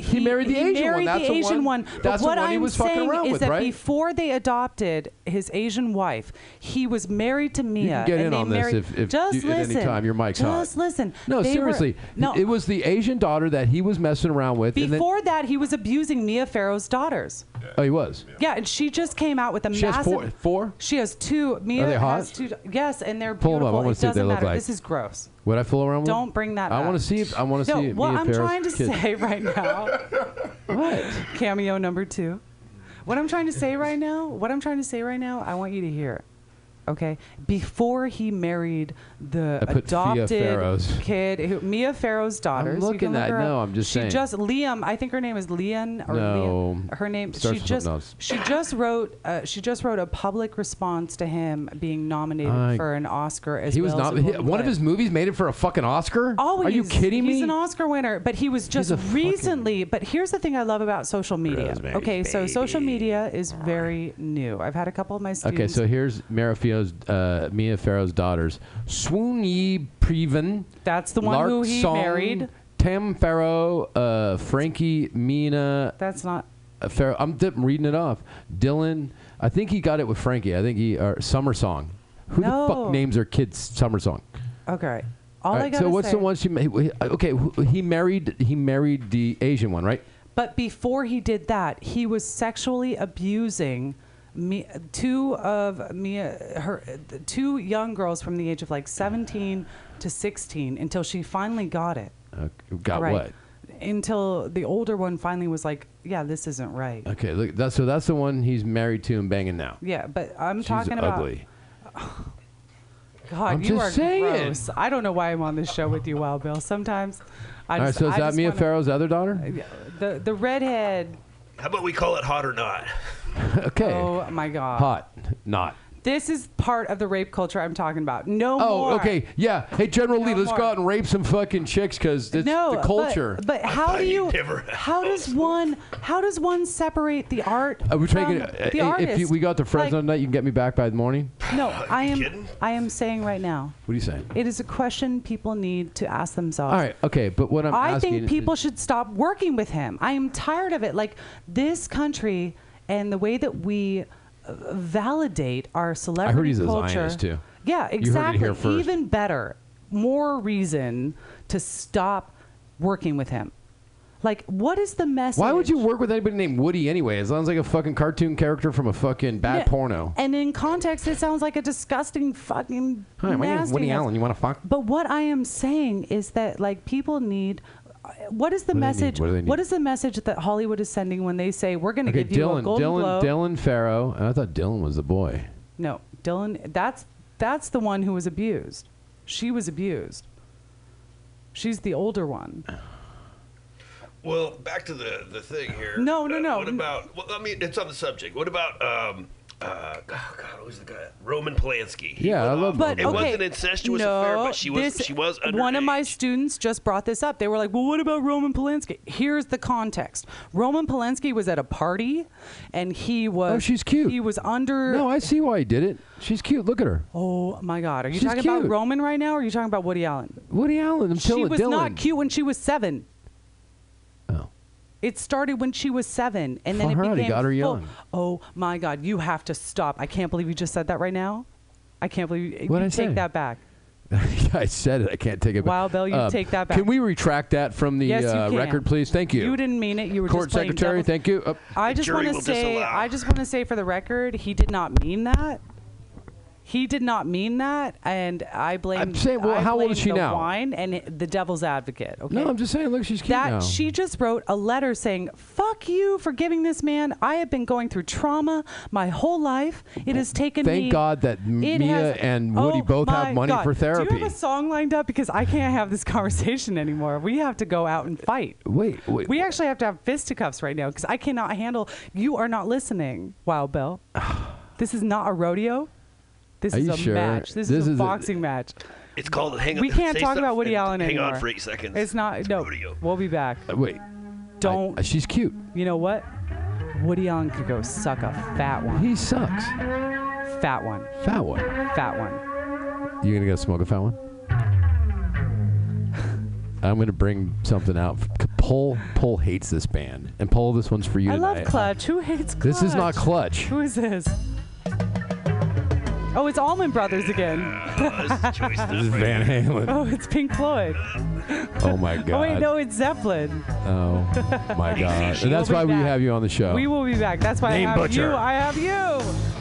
He married the he Asian married one. That's the Asian one. one. But That's what the one I'm he was fucking saying around is with, that right? before they adopted his Asian wife, he was married to Mia. You can get in on this if, if just you, at listen, any time your mic's hot. Just listen. No, They were- seriously. no, It was the Asian daughter that he was messing around with. before that he was abusing Mia Farrow's daughters. Oh, he was. Yeah, and she just came out with a She has massive. four. Four. She has two. Mia Are they hot? has two. Yes, and they're Pull 'em beautiful. up. I wanna it see what they doesn't look matter. like. This is gross. Would I fool around with? Don't bring that I up. want to see. If, I want to No, see. what Mia I'm Farrow's trying to kid. say right now. *laughs* What? cameo number two. What I'm trying to say right now, what I'm trying to say right now, I want you to hear. Okay, before he married the I put Thea adopted kid, who, Mia Farrow's daughters. you looking can look at- no, I'm just she saying. just Liam. I think her name is Leon or No. Liam. Her name. Starts She just something she just wrote uh, she just wrote a public response to him being nominated I- for an Oscar as He was well as not. a he- Golden one of his movies made it for a fucking Oscar. Always. Are you kidding me? He's an Oscar winner, but he was just a fucking- recently. But here's the thing I love about social media. Rosemary's Okay, so social media is very new. I've had a couple of my students Okay, so here's Mia Farrow's, uh, Mia Farrow's daughters: Swoon Yi Preven, that's the one Lark who he Song, married. Tam Farrow, uh, Frankie Mina That's not. uh, Farrow. I'm di- reading it off. Dylan. I think he got it with Frankie. I think he or Summer Song. Who the fuck names their kids Summer Song? Okay. All All I gotta so what's say, the one she made? Okay, he married. He married the Asian one, right? But before he did that, he was sexually abusing me, two of Mia, her, two young girls from the age of like 17 to 16 until she finally got it. Uh, got right. what? Until the older one finally was like, "Yeah, this isn't right." Okay, look. That's so. That's the one he's married to and banging now. Yeah, but I'm She's talking about ugly. *sighs* God, I'm you just are saying. gross. I don't know why I'm on this show with you, Wild Bill. Sometimes I All right, just. so is I that Mia wanna- Farrow's other daughter? The the redhead. How about we call it hot or not? *laughs* Okay. Oh my God. Hot. Not. This is part of the rape culture I'm talking about. No Oh, more. okay. Yeah. Hey, General Lee, No let's more. go out and rape some fucking chicks because it's No, the but- culture. But, how do you you? never *laughs* How does *laughs* one? How does one separate the art? Are we from taking? the uh, artist? if you, we got to Fresno Like, tonight, you can get me back by the morning. no, I am. kidding? I am saying right now, What are you saying? it is a question people need to ask themselves. All right. Okay. But what I'm I asking think is- people should stop working with him. I am tired of it. Like this country and the way that we uh, validate our celebrity he's a culture. Zionist, too. Yeah, exactly. Even better, more reason to stop working with him. Like, what is the message? Why would you work with anybody named Woody anyway? It sounds like a fucking cartoon character from a fucking bad Yeah, porno. And in context, it sounds like a disgusting fucking. Hi, my name is Woody nastiness. Allen. You want to fuck? But what I am saying is that like people need. What is the What do they need? message? What do they need? is the message that Hollywood is sending when they say we're going to Okay, give you a Dylan, Golden Dylan, Globe? Dylan Farrow. And I thought Dylan was the boy. No, Dylan. That's that's the one who was abused. She was abused. She's the older one. Well, back to the the thing here. No, no, Uh, no. What about? Well, I mean, it's on the subject. What about? Um, uh, oh God, who was the guy? Roman Polanski. He Yeah, I love off- But It okay, wasn't incestuous no, affair, but she was this, she was One of my students just brought this up. They were like, "Well, what about Roman Polanski?" Here's the context. Roman Polanski was at a party, and he was. Oh, she's cute. He was under. No, I see why he did it. She's cute. Look at her. Oh my God! Are you She's talking about cute. Roman right now, or are you talking about Woody Allen? Woody Allen. I'm she was Dylan. not cute when she was seven. It started when she was seven, and then Well, it her, they became. got her full- young. Oh my God! You have to stop! I can't believe you just said that right now. I can't believe you, What'd you I take say? that back. *laughs* I said it. I can't take it back. Wild Bill, you Um, take that back. Can we retract that from the Yes, you uh, can. record, please? Thank you. You didn't mean it. You were Court just playing secretary, devil's- thank you. Uh, I just jury want to will say. disallow. I just want to say for the record, he did not mean that. He did not mean that, and I blame. I'm saying, well, I how old blame is she the now? Wine and it- the devil's advocate. Okay. no, I'm just saying. Look, she's cute that now. she just wrote a letter saying, "Fuck you for giving this man. I have been going through trauma my whole life. It has taken me. Thank me. God that M- it Mia has- and Woody Oh both have money God. for Do you therapy. have a song lined up because I can't have this *laughs* conversation anymore. We have to go out and fight. Wait, wait. We actually have to have fisticuffs right now because I cannot handle. You are not listening, Wild Bill. *sighs* this is not a rodeo. This Are is a sure? match. This, This is a is a- boxing match. It's called hang on. We can't talk about Woody Allen hang anymore. Hang on for eight seconds. It's not. no. rodeo. We'll be back. Uh, wait. Don't. I- she's cute. You know what? Woody Allen could go suck a fat one. He sucks. Fat one. Fat one. Fat one. You gonna go smoke a fat one? *laughs* I'm gonna bring something out. Pole Pole hates this band, and Pole, this one's for you I tonight. love Clutch. Who hates Clutch? This is not Clutch. Who is this? Oh, it's Allman Brothers again. Uh, *laughs* this is choice This is Van. Halen. Oh, it's Pink Floyd. *laughs* Oh my God. Oh wait, no, it's Zeppelin. Oh my *laughs* God. And that's why be we back. have you on the show. We will be back. That's why Name I have butcher. you. I have you.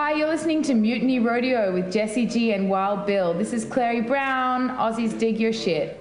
Hi, you're listening to Mutiny Radio with Jesse G and Wild Bill. This is Clary Brown. Aussies dig your shit.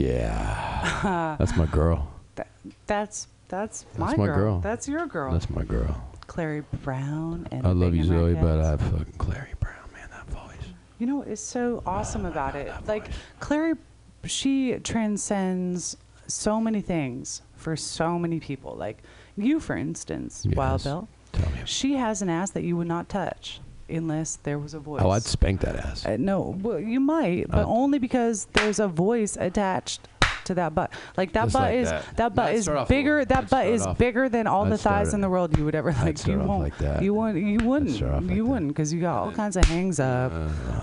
Yeah. *laughs* That's my girl. That, that's that's my That's my girl. That's your girl. That's my girl. Clary Brown and I love you, Zoe, but I fucking Clary Brown, man, that voice. You know what is so awesome about it? Like Clary, she transcends so many things for so many people. Like you, for instance, Wild Bill. Tell me. She has an ass that you would not touch unless there was a voice. Oh, I'd spank that ass. Uh, no, well, you might, but Oh. only because there's a voice attached to that butt. Like that Just butt like is that. that, butt I'd is start off bigger. little- That I'd butt start is off- bigger than all I'd the thighs in the world you would ever like. start you off won't. like that. You wouldn't. You wouldn't. start off like you that. wouldn't because you got all kinds of hangs up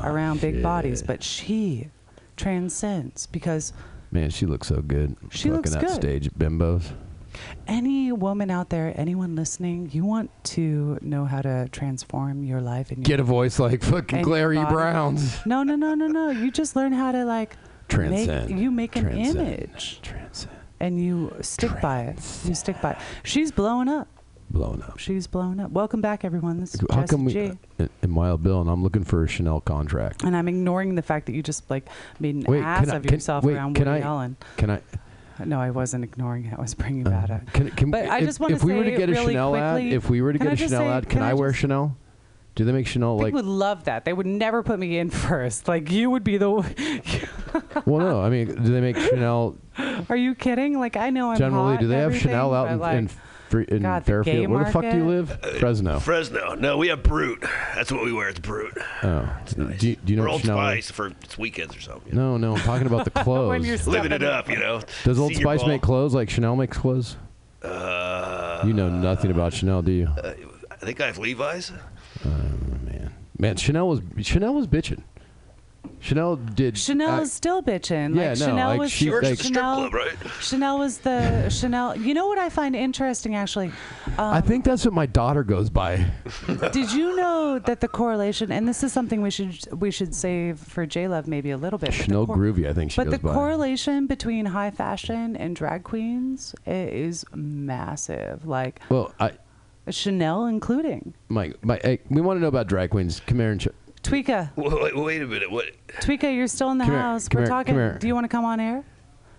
around big bodies. But she transcends because Man, she looks so good. She looks that good. stage at Bimbos. Any woman out there, anyone listening, you want to know how to transform your life and your Get a voice like fucking and Clary. Brown's. No, no, no, no, no. You just learn how to like Transcend. Make, you make an Transcend. image. Transcend. And you stick by it. You stick by it. She's blowing up. Blowing up. She's blowing up. Welcome back, everyone. This is How Jesse come we G. Uh, in, in Wild Bill and I'm looking for a Chanel contract? And I'm ignoring the fact that you just like made an Wait, ass I- of can- yourself wait, around Woody I- Allen. Can I? No, I wasn't ignoring it. I was bringing uh, that up. Can, can, but I if, just want if to we say were to get a really Chanel quickly, ad, if we were to get I a just Chanel say- ad, can, I, wear just- Chanel? Do they make Chanel People like? would love that. They would never put me in *laughs* first. Like you would be the. *laughs* well, no. I mean, do they make Chanel Are you kidding? Like I know I'm generally? hot Do they and have everything, Chanel out but, in, like, in, in God, the Fairfield? Where the fuck do you market? live? Fresno. Fresno. No, we have Brut. That's what we wear. It's Brut. Oh, do, you, do you know or what Old Spice for it's weekends or something. No, no. I'm talking about the *laughs* clothes. When you're living it up, you know. Does Old Spice ball. make clothes like Chanel makes clothes? Uh, You know nothing about Chanel, do you? I think I have Levi's. Oh man, man, Chanel was Chanel was bitching. Chanel did. Chanel is still bitching. yeah, like no, Chanel like was she- She works like- at the strip Chanel, club, right? Chanel was the *laughs* Chanel. You know what I find interesting, actually. Um, I think that's what my daughter goes by. *laughs* Did you know that the correlation, and this is something we should we should save for J Love maybe a little bit. but the Chanel cor- Groovy, I think she But goes the by. correlation between high fashion and drag queens is massive. Like Well, I, Chanel, including Mike, Mike, hey, we want to know about drag queens. Come here and ch- Tweeka. Wait, wait, wait a minute. What? Tweeka, you're still in the Come here, house. come We're here, talking. come here. Do you want to come on air?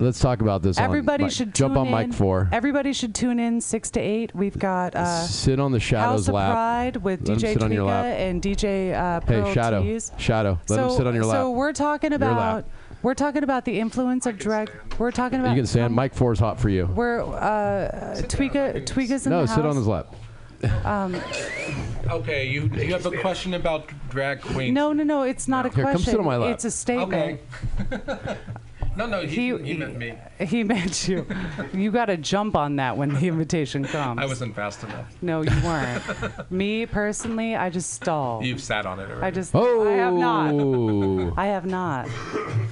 let's talk about this. on Everybody mic- should jump tune on mic four. Everybody should tune in six to eight. We've got uh, sit on the shadow's House of lap. Pride with Let 'em DJ sit on your Tweeka lap. and DJ uh, Hey, Pearl shadow, Tees. shadow. Let so, him sit on your lap. So we're talking Your lap. about we're talking about the influence of drag. We're talking about you can stand. um, Mic four is hot for you. We're uh, Tweeka Tweeka's in No, the sit on his lap. Um, okay, you you have a question about drag queens. No, no, no. It's not a Here, come question. sit on my lap. It's a statement. Okay. *laughs* no, no, he, he, meant me. He meant you. You got to jump on that when the invitation comes. I wasn't fast enough. No, you weren't. Me personally, I just stall. You've sat on it already. I just. Oh, I have not. I have not.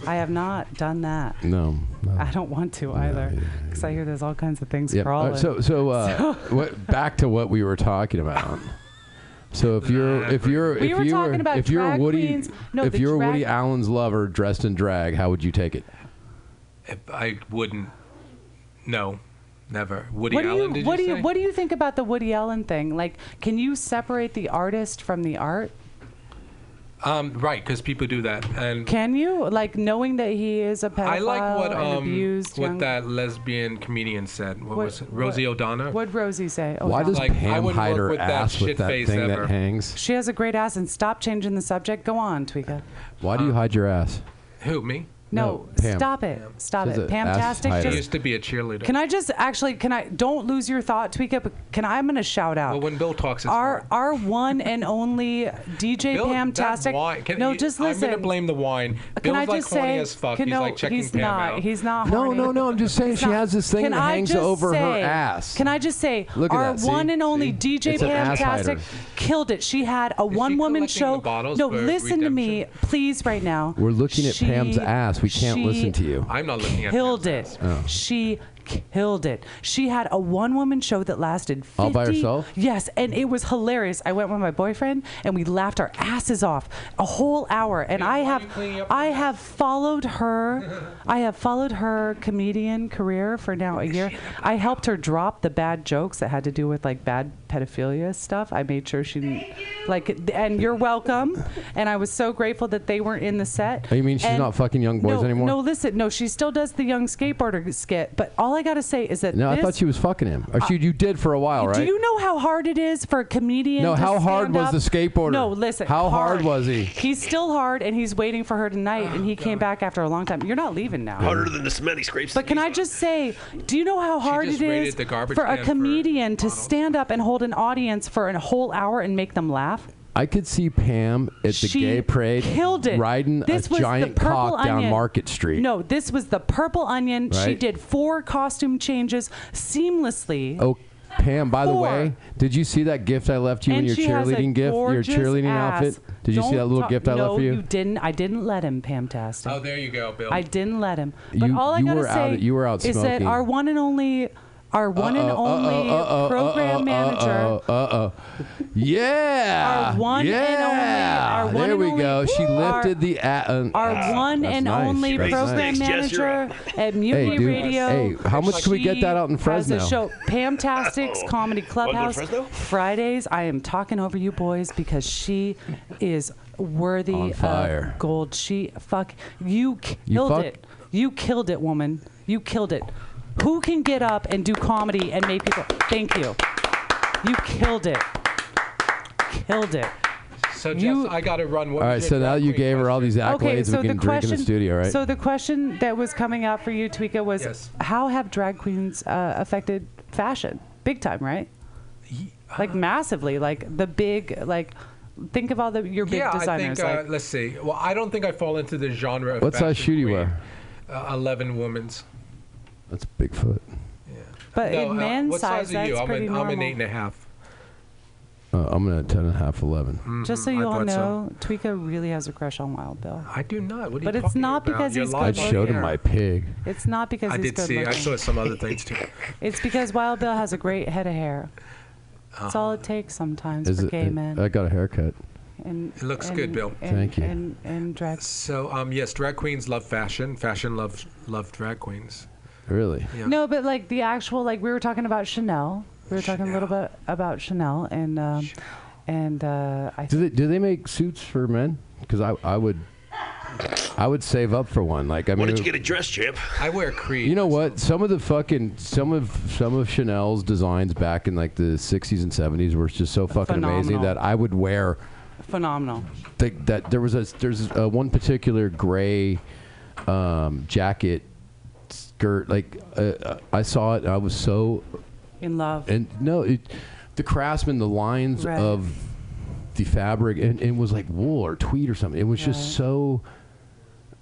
I have not done that. no. no. I don't want to either, because I hear there's all kinds of things Yep. crawling. Uh, so so, uh, *laughs* what, back to what we were talking about. So if you're if you're We if were you talking were about if you're Woody. No, if you're drag- Woody Allen's lover dressed in drag, how would you take it? If I wouldn't. No, never. Woody what do Allen? you did what you do you say? what do you think about the Woody Allen thing? Like, can you separate the artist from the art? Um, right, because people do that, and Can you like knowing that he is a pedophile I like what and um abused what young- that lesbian comedian said. What, What- was it? Rosie O'Donnell. What'd Rosie say? Why does Like, Pam wouldn't hide her with that ass with that thing ever. that hangs? She has a great ass, and stop changing the subject. Go on, Tweeka. Why do you hide your ass? Who me? No, No, Pam. stop it. Stop She's it. a ass Pamtastic. hider. She Just used to be a cheerleader. Can I just actually? Can I? Don't lose your thought, Tweeka. But can I? I'm gonna shout out. well, when Bill talks, it's our hard. our one and only DJ Bill, that Pamtastic. can no, you- just listen. I'm gonna blame the wine. Can Bill's I like just horny say? as fuck. Can, he's no, like checking he's Pam not. out. He's not. No, horny. no, no. I'm just saying He's she not- has this thing Can that I hangs just over her say- ass. Can I just say, Look at our that, see? one and only See? DJ It's an ass Pamtastic killed it. She had a one-woman collecting show. bottles No, for listen to me, please, right now. We're looking at She- Pam's ass. We can't she listen to you. I'm not looking at Killed it. Oh. She killed it. She had a one-woman show that lasted 50, All by herself? Yes, and it was hilarious. I went with my boyfriend and we laughed our asses off a whole hour. And I have you cleaning up I your have followed *laughs* her. I have followed her comedian career for now a year. I helped her drop the bad jokes that had to do with like bad pedophilia stuff. I made sure she didn't like and you're welcome. And I was so grateful that they weren't in the set. Oh, you mean she's And- not fucking young boys no, anymore? No, listen, no, she still does the young skateboarder skit. But all I gotta say is that No, I thought she was fucking him. Or she, you did for a while, right? do you know how hard it is for a comedian? No, to how hard was up? the skateboarder? No, listen. How hard was he? He's still hard, and he's waiting for her tonight, and he oh, came back after a long time. You're not leaving now. Harder than the cement he scrapes. But can I just say, do you know how hard just it rated is the for a can for comedian to stand up and hold an audience for a whole hour and make them laugh? I could see Pam at the she gay parade killed it. riding this a was giant the purple cock down. Market Street. No, this was the purple onion. She Right. did four costume changes seamlessly. Oh, Pam, by the Four. way, did you see that gift I left you in your she has a cheerleading gift? Your gorgeous cheerleading ass. outfit? Did you see Don't that little talk- gift I no, left for you? No, you didn't. I didn't let him, Pamtastic. Oh, there you go, Bill. I didn't let him. But You- all I you gotta were say out- you were out is that smoking. our one and only, our one and only program manager. Uh oh. Yeah. Our one and yeah. only- our one there and we only- go. She Our- lifted the. A- uh, Our one and nice. only That's program nice. Manager at Mutiny Hey, dude. Radio. Hey, how much can we get that out in Fresno? Has a show, Pamtastic's Oh. Comedy Clubhouse. Fridays, I am talking over you boys because she is worthy On fire. of gold. She fuck you You killed fuck- it. You killed it, woman. You killed it. Who can get up and do comedy and make people? Thank you. You killed it. Killed it. so Jess, you- I got to run. What All right, so now you queen gave her all these accolades. Okay, so we the can drink question. in the studio, right? So the question that was coming out for you, Tweeka, was Yes. how have drag queens uh, affected fashion? Big time, right? Like massively. Like the big, like think of all the your big yeah, designers. I think. Uh, like, let's see. Well, I don't think I fall into the genre of. what size fashion shoe do you queen. wear? Uh, Eleven women's. That's Bigfoot. Yeah. But No, in uh, men's what size, size are you? that's I'm pretty an, I'm an eight and a half. Uh, I'm gonna ten and a half, eleven. Just so Mhm, I you all thought so. know, Tweeka really has a crush on Wild Bill. I do not. What are But you it's talking not about? because You're he's I lying good on showed him my pig. It's not because I he's did good see. I looking. saw some other *laughs* things too. It's because Wild Bill has a great head of hair. That's all it takes sometimes Is for it? gay men. I got a haircut. and, It looks and- good, Bill. And, Thank you. And, and drag. So um, yes, drag queens love fashion. Fashion loves love drag queens. Really? Yeah. No, but like the actual, like we were talking about Chanel. We were talking a little bit about Chanel, and um, and uh, I Do they do they make suits for men? Because I I would I would save up for one. Like I Why mean, did you get a dress, champ? I wear Creed. You know what? Some of the fucking some of some of Chanel's designs back in like the 60s and 70s were just so fucking amazing Phenomenal. that I would wear. phenomenal. The, that there was a there's a, one particular gray um, jacket skirt. Like uh, I saw it, I was so In love. and no, it, the craftsman, the lines Right. of the fabric, and, and it was like wool or tweed or something. It was Right. just so.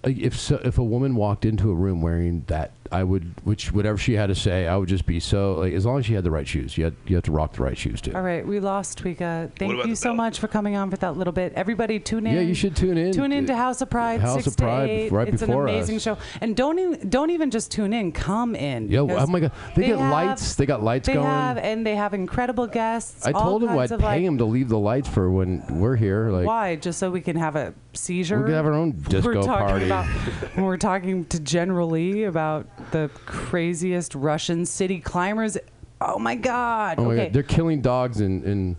like, If so, if a woman walked into a room wearing that, I would, which whatever she had to say, I would just be so like. As long as she had the right shoes, you had you have to rock the right shoes too. All right, we lost Tweeka. Thank you so belt? much for coming on for that little bit. Everybody, tune in. Yeah, you should tune in. Tune in to House of Pride. House six of Pride, to eight. right it's before an amazing us. show, and don't even, don't even just tune in. Come in. Yo, oh because oh my god, they, get have- lights. They got lights They going. have, and they have incredible guests. I told him I'd pay like, him to leave the lights for when we're here. Like Why? Just so we can have a seizure. we could have our own disco we're talking party. About, when we're talking to generally about the craziest Russian city climbers. Oh my God. oh my okay. god, they're killing dogs and and.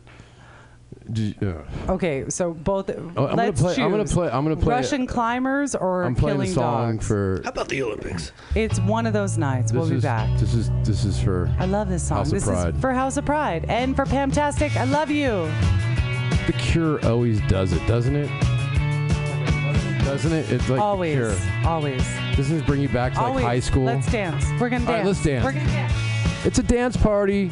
Uh, Okay, so both. Oh, I'm gonna let's play- choose. I'm gonna play- I'm gonna play- Russian climbers or I'm playing killing a song dogs. for. How about the Olympics? It's one of those nights. This we'll be back. This is this is for I love this song. House of this Pride. is for House of Pride and for Pamtastic. I love you. the Cure. Always does it, doesn't it? Doesn't it? It's like always, Cure. always, Doesn't this bring you back to like always. high school? Let's dance. We're gonna dance. All right, let's dance. We're gonna dance. It's a dance party.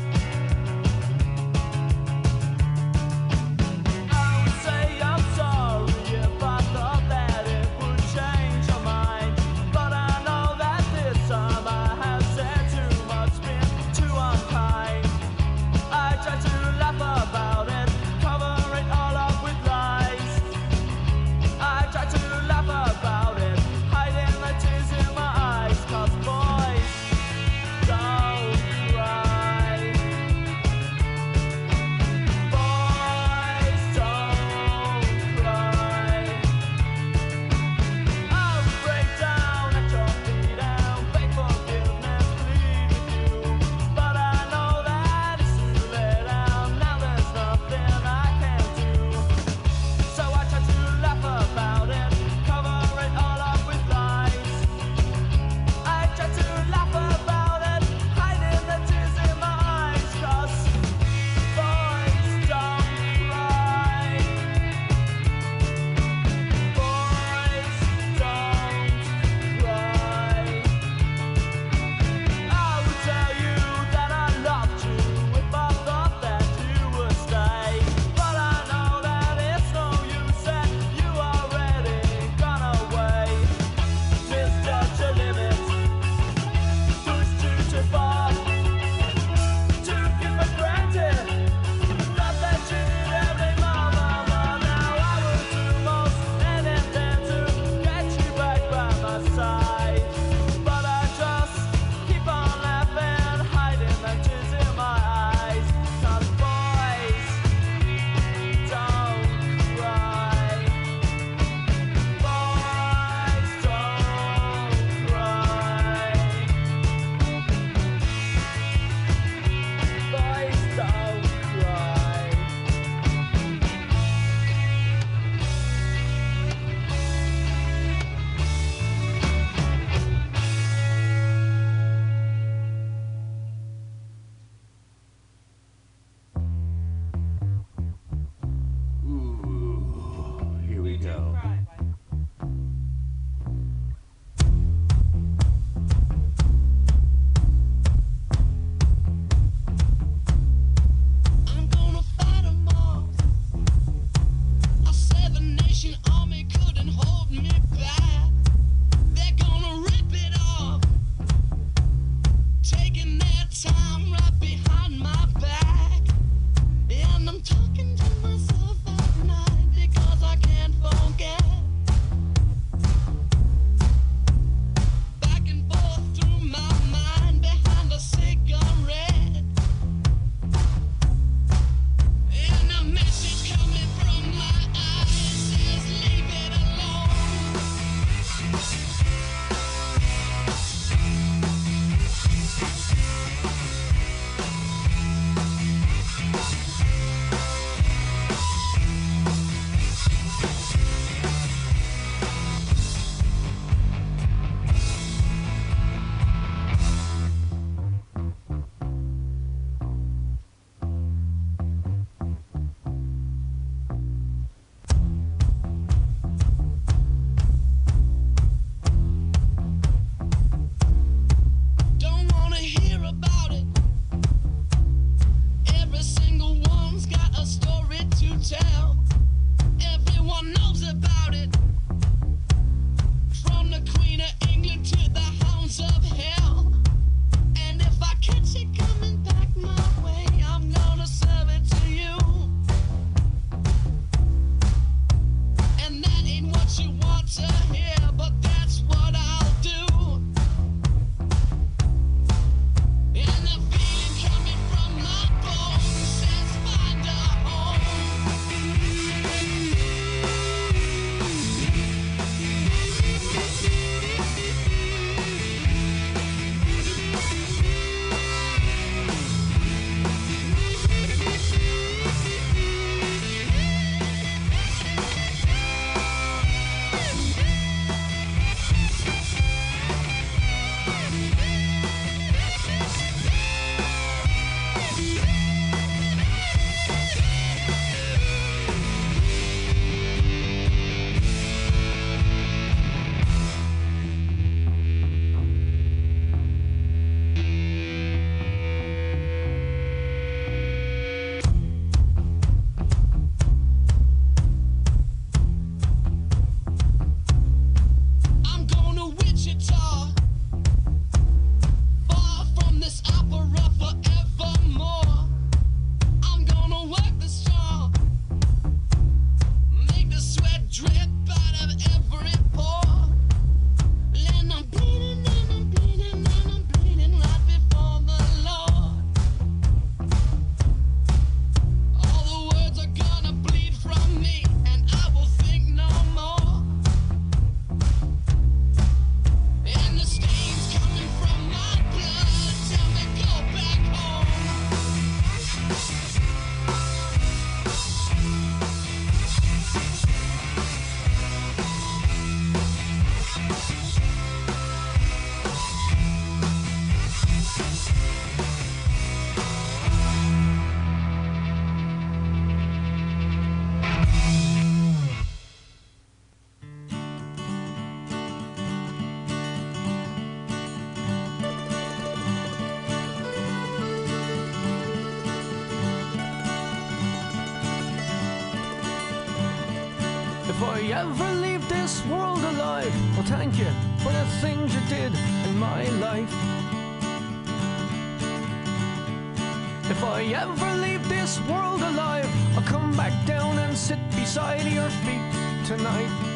If I ever leave this world alive, well, thank you for the things you did in my life. If I ever leave this world alive, I'll come back down and sit beside your feet tonight.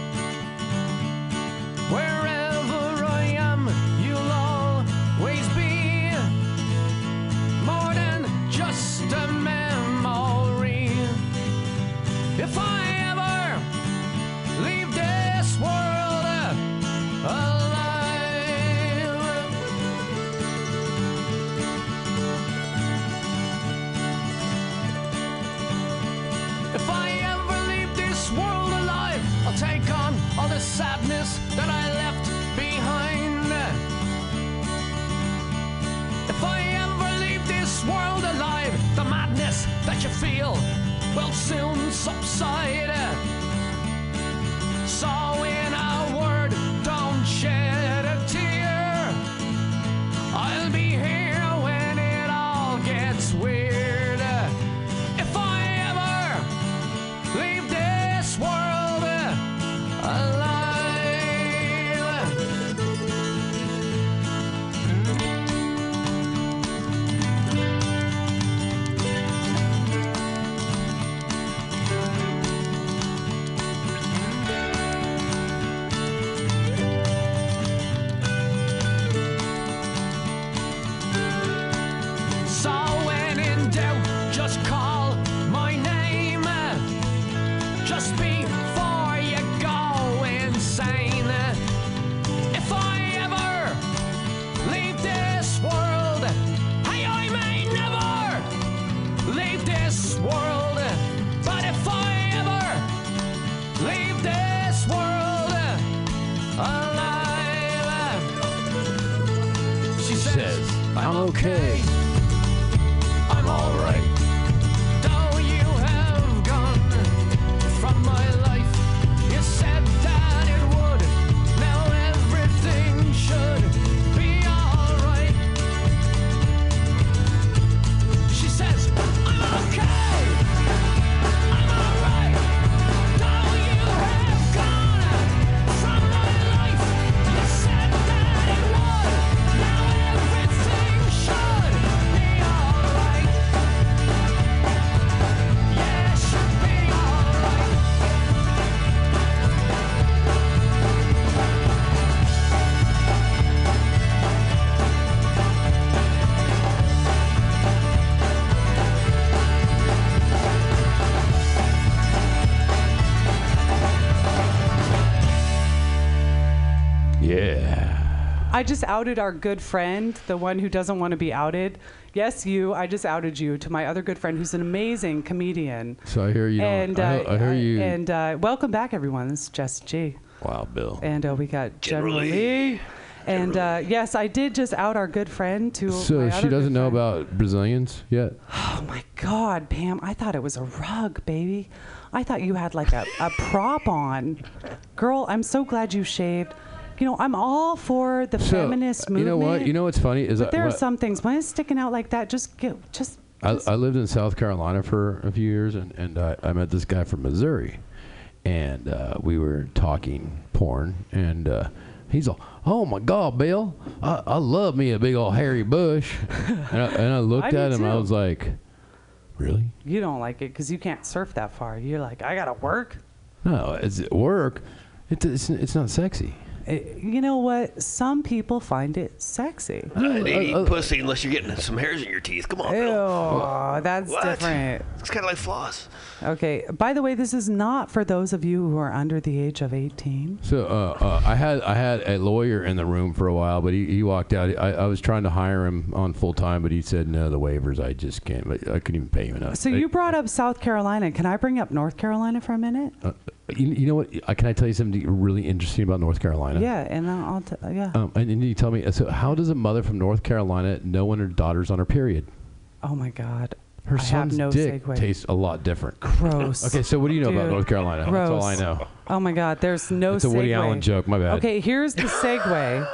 I just outed our good friend, the one who doesn't want to be outed. Yes, you. I just outed you to my other good friend, who's an amazing comedian. So I hear you. and I, uh, I hear you. And uh, welcome back, everyone. This is Jess G. wow, Bill. And uh, we got General General Lee. And uh, yes, I did just out our good friend to. So my she other doesn't know friend. about Brazilians yet. Oh my God, Pam! I thought it was a rug, baby. I thought you had like a, a prop on. Girl, I'm so glad you shaved. You know, I'm all for the So feminist you know what? You know what's funny is but I, there are some things when it's sticking out like that. Just get, just. I, just- I lived in South Carolina for a few years, and, and I, I met this guy from Missouri, and uh, we were talking porn, and uh, he's all, "Oh my God, Bill, I, I love me a big old hairy bush," *laughs* and, I, and I looked I at him, I was like, "Really? you don't like it because you can't surf that far. You're like, I gotta work. No, it's work. It, it's it's not sexy." Eh, you know what? Some people find it sexy. I didn't eat uh, uh, pussy unless you're getting some hairs in your teeth. Come on, Ew, Bill. that's What? different. It's kind of like floss. Okay. By the way, this is not for those of you who are under the age of 18. So uh, uh, I had I had a lawyer in the room for a while, but he, he walked out. I, I was trying to hire him on full time, but he said no, the waivers. I just can't. But I couldn't even pay him enough. So you brought up South Carolina. Can I bring up North Carolina for a minute? Uh, you, you know what? Uh, Can I tell you something really interesting about North Carolina? Yeah, and I'll, I'll t- yeah. Um, and, and you tell me. So how does a mother from North Carolina know when her daughter's on her period? oh my God. Her I have son's no dick segue. tastes a lot different. Gross. Okay, so what do you know about Dude, North Carolina? That's all I gross. know. Oh my God. There's no. It's a Woody segue. Allen joke. My bad. Okay, here's the segue.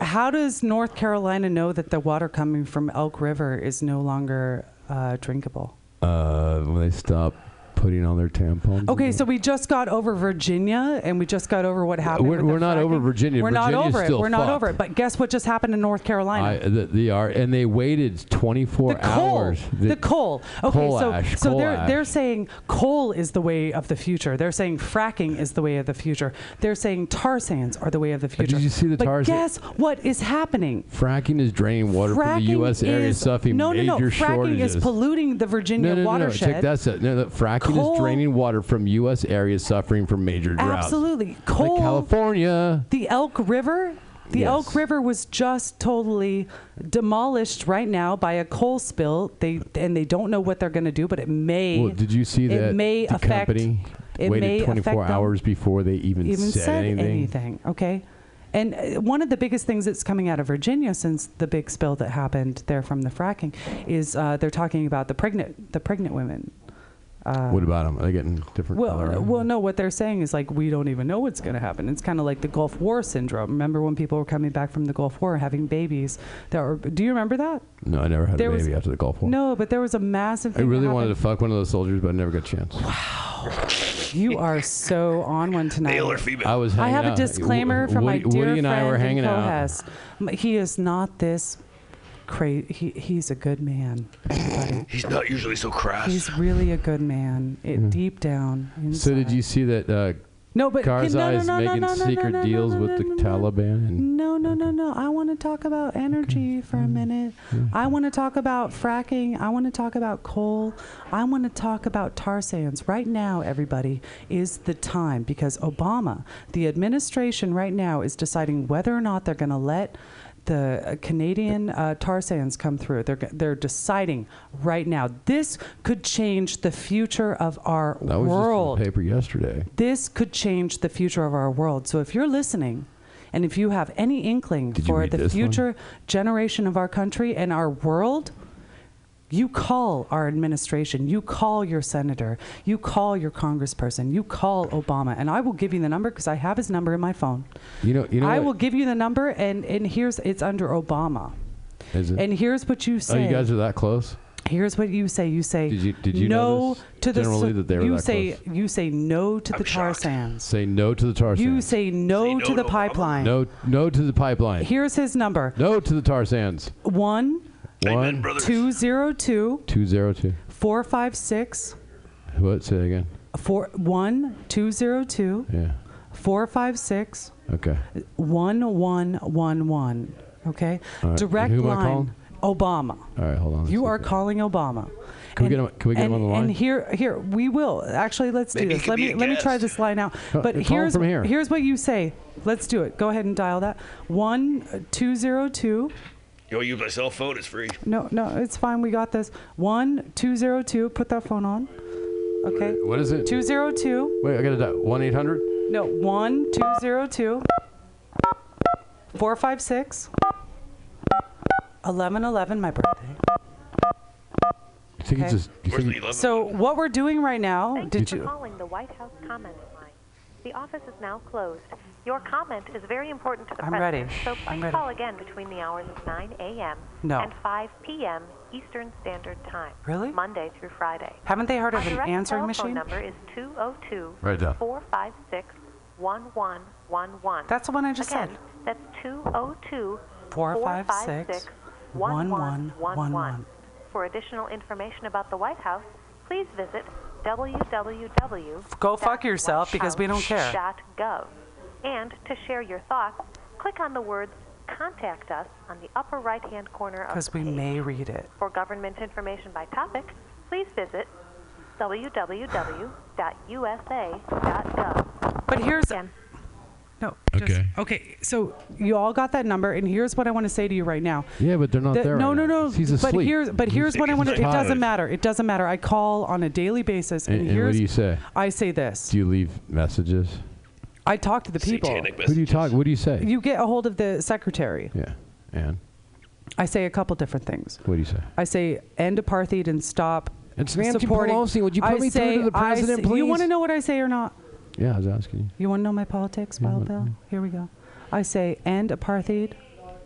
How does North Carolina know that the water coming from Elk River is no longer uh, drinkable? Uh, when they stop putting on their tampons. Okay, so we just got over Virginia, and we just got over what happened. we're- we're not over. Virginia. We're not over it. We're not fucked. over it. But guess what just happened in North Carolina? I, th- they are, and they waited 24 the coal, hours. the, coal. Okay, coal so ash, so coal they're ash. they're saying coal is the way of the future. They're saying fracking is the way of the future. They're saying tar sands are the way of the future. Uh, you see the but tar sa- guess what is happening? Fracking is draining water from the U.S. areas, is- suffering no, no, no. Fracking shortages. is polluting the Virginia no, no, no, no. watershed. Check that's it. No, no, fracking Coal- is draining water from U.S. areas suffering from major droughts. Absolutely, Like. California. The Elk River. The Yes. Elk River was just totally demolished right now by a coal spill. They and they don't know what they're going to do, but it may. Well, did you see it that may the affect- company it waited may 24 hours before they even, even said, said anything? anything. Okay. And uh, one of the biggest things that's coming out of Virginia since the big spill that happened there from the fracking is uh, they're talking about the pregnant the pregnant women. Uh, What about them? Are they getting different? well, color? well, no. What they're saying is like we don't even know what's going to happen. It's kind of like the Gulf War syndrome. Remember when people were coming back from the Gulf War having babies? That were, do you remember that? no, I never had there a baby was- after the Gulf War. No, but there was a massive. I thing that really wanted to fuck one of those soldiers, but I never got a chance. Wow, you are so on one tonight. Male or female? I was. I hanging have a disclaimer W- from Woody, my dear Woody and friend I were hanging and out. co-host. He is not this crazy. He, he's a good man. Everybody. *clears throat* He's not usually so crass. He's really a good man. It, Deep down. So did inside. you see that uh, No, but Karzai no, no, is no, no, making no, no, no, secret no, no, deals no, with no, the no, no. Taliban? And No, no, no, no. I want to talk about energy for a minute. I want to talk about fracking. I want to talk about coal. I want to talk about tar sands. Right now, everybody, is the time because Obama, the administration right now, is deciding whether or not they're going to let the uh, Canadian uh, tar sands come through. They're, they're deciding right now. This could change the future of our that was world just in the paper yesterday. this could change the future of our world. So if you're listening, and if you have any inkling Did for the this one? future generation of our country and our world, you call our administration, you call your senator, you call your congressperson, you call Obama, and I will give you the number because I have his number in my phone. You know, you know I what? will give you the number, and and here's it's under Obama, Is it? and here's what you say. oh, you guys are that close? Here's what you say. You say Did you- did you know no this to the generally s- that they were you that say close? you say no to I'm the tar shocked. sands. Say no to the tar You sands. say no, Say no to to the Obama? pipeline. no, no to the pipeline. Here's his number: no to the tar sands. one Amen, One, brothers. two zero two two zero two. four five six What? Say it again. four one two zero two Yeah. four five six Okay. one one one one. Okay, All right. direct Who am I line. calling? Obama. All right. Hold on. You are calling Obama. Can we get him- can we get him and, on the line? And here, here we will. Actually, let's do Maybe he this. could Let be me a let me try guest. this line out. Call- But call him here's from here. here's what you say. Let's do it. Go ahead and dial that. One two zero two. You want to use my cell phone? It's free. No, no, it's fine. We got this. One two zero two. Put that phone on. Okay. What is it? Two zero two. Wait, I got it. One eight hundred. No, one two zero two. Four five six. Eleven eleven. My birthday. You think Okay. it's just? You Where's the think, 11? So what we're doing right now? Thank Did you you? for calling the White House comment line. The office is now closed. Your comment is very important to the I'm president, ready. so I'm please ready. call again between the hours of 9 a.m. No. and 5 p.m. Eastern Standard Time. Really? Monday through Friday. Haven't they heard Our of an direct answering telephone machine? number is 202 Write it down. 456 1111. That's the one I just Again, said. that's 202 456 1111. For additional information about the White House, please visit www. Go fuck yourself because we don't care. .gov. And to share your thoughts, click on the words Contact Us on the upper right-hand corner of the Because we page. may read it. For government information by topic, please visit www.usa.gov. But here's Again, no. just- Okay. okay. So you all got that number, and here's what I want to say to you right now. yeah, but they're not The- there. no, right no, now. no. He's but asleep. here's but here's what I want to. It doesn't matter. It doesn't matter. I call on a daily basis, and, And, and here's what do you say? I say this. Do you leave messages? I talk to the people. Who do you talk? What do you say? You get a hold of the secretary. yeah. And I say a couple different things. what do you say? I say end apartheid and stop. It's Nancy supporting. Pelosi. Would you put I me through say, to the I president, say- You please? want to know what I say or not? Yeah, I was asking you. You want to know my politics, Yeah, Wild but- Bill? Here we go. I say end apartheid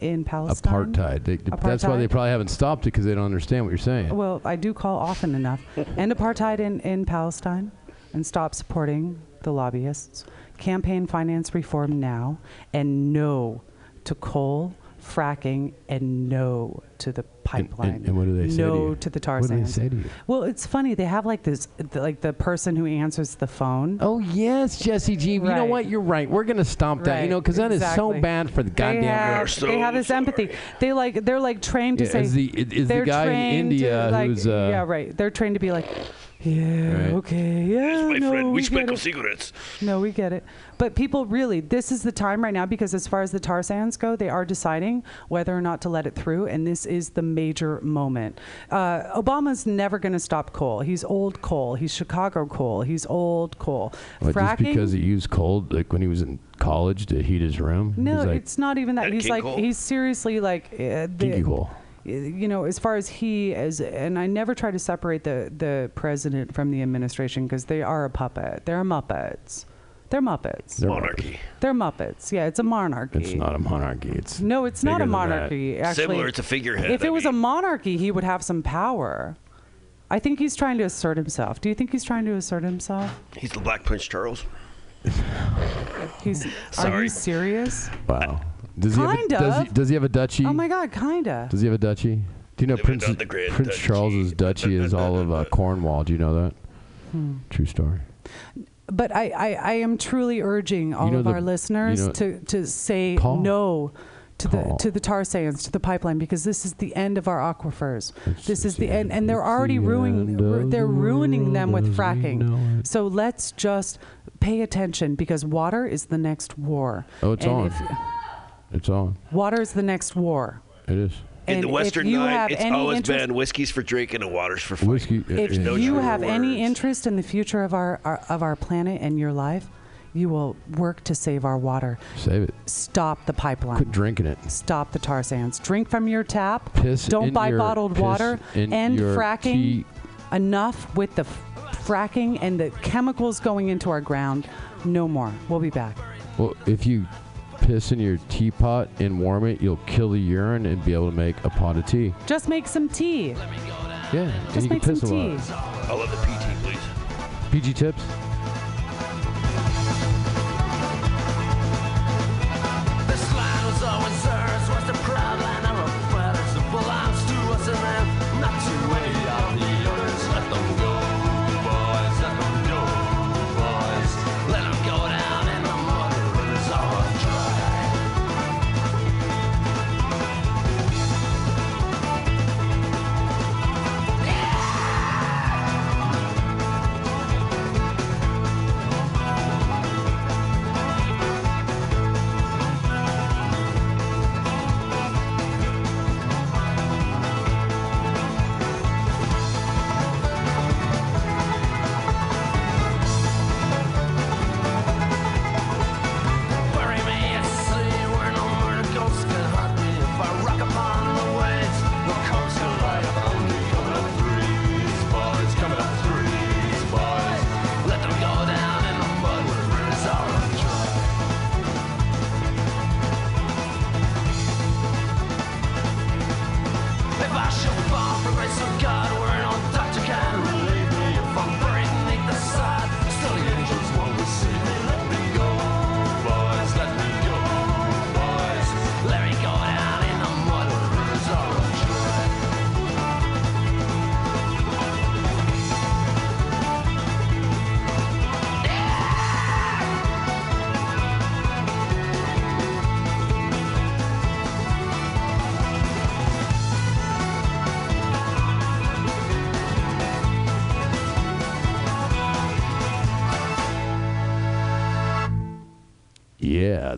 in Palestine. Apartheid. They, That's why they Apartheid. probably haven't stopped it because they don't understand what you're saying. Well, I do call often enough. *laughs* End apartheid in, in Palestine and stop supporting the lobbyists. Campaign finance reform now and no to coal, fracking, and no to the pipeline. and what do they say to No you? to the tar What do they sands. say to you? Well, it's funny. They have like this, the, like the person who answers the phone. Oh yes, Jesse G. You know what? You're right. We're gonna stomp that. You know, because that is so bad for the They goddamn. have, so they have this empathy. They like they're like trained to Yeah, say. is the- is the guy in India to, like, who's, uh, yeah right. They're trained to be like, yeah, Right. okay, yeah, Here's my no, friend. we We get sprinkle it. cigarettes. No, we get it. But people really, this is the time right now because as far as the tar sands go, they are deciding whether or not to let it through, and this is the major moment. Uh, Obama's never going to stop coal. He's old coal. He's Chicago coal. He's old coal. What, just because he used coal, like when he was in college to heat his room. no, like, it's not even that. That He's like coal? he's seriously like uh, the, Kinky coal. You know, as far as he as, and I never try to separate the the president from the administration because they are a puppet. They're Muppets. They're Muppets. They're Monarchy. They're Muppets. Yeah, it's a monarchy. It's not a monarchy. It's No, it's not a monarchy. Actually, Similar, it's a figurehead. If I it was a monarchy, he would have some power. I think he's trying to assert himself. Do you think he's trying to assert himself? He's the Black Prince Charles. He's. Are you serious? Wow. Does he, have a, Kind does, he, does he have a duchy? Oh my God, kinda. Does he have a duchy? Do you know Living Prince on the Prince Duchy. Charles's duchy is all of uh, Cornwall? Do you know that? Hmm. True story. But I, I, I am truly urging all know of the- our listeners you know- to, to say Call. no to the to the tar sands, to the pipeline, because this is the end of our aquifers. It's- this is the the end, end- and they're already the ruining end they're the ruining them with world as we fracking. So let's just pay attention because water is the next war. Oh, it's And on. If- It's on. water is the next war. It is. In And the Western you Nine, have it's any always interest- been whiskey's for drinking and water's for fighting. Whiskey. If no you truer have any interest in the future of our, our of our planet and your life, you will work to save our water. Save it. Stop the pipeline. Quit drinking it. Stop the tar sands. Drink from your tap. Piss Don't in buy your- bottled piss water. in End your fracking. tea. Enough with the f- fracking and the chemicals going into our ground. No more. We'll be back. Well, if you piss in your teapot and warm it, you'll kill the urine and be able to make a pot of tea. Just make some tea. Yeah, and Just you make can some piss a tea. lot. I'll have the PT, please. PG tips. This line was always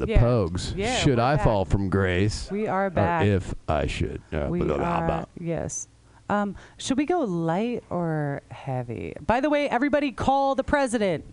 the Yeah. Pogues. Yeah, should I back. fall from grace? We are back. if I should. Uh, we blah, blah, blah. are, yes. Um, should we go light or heavy? By the way, everybody call the president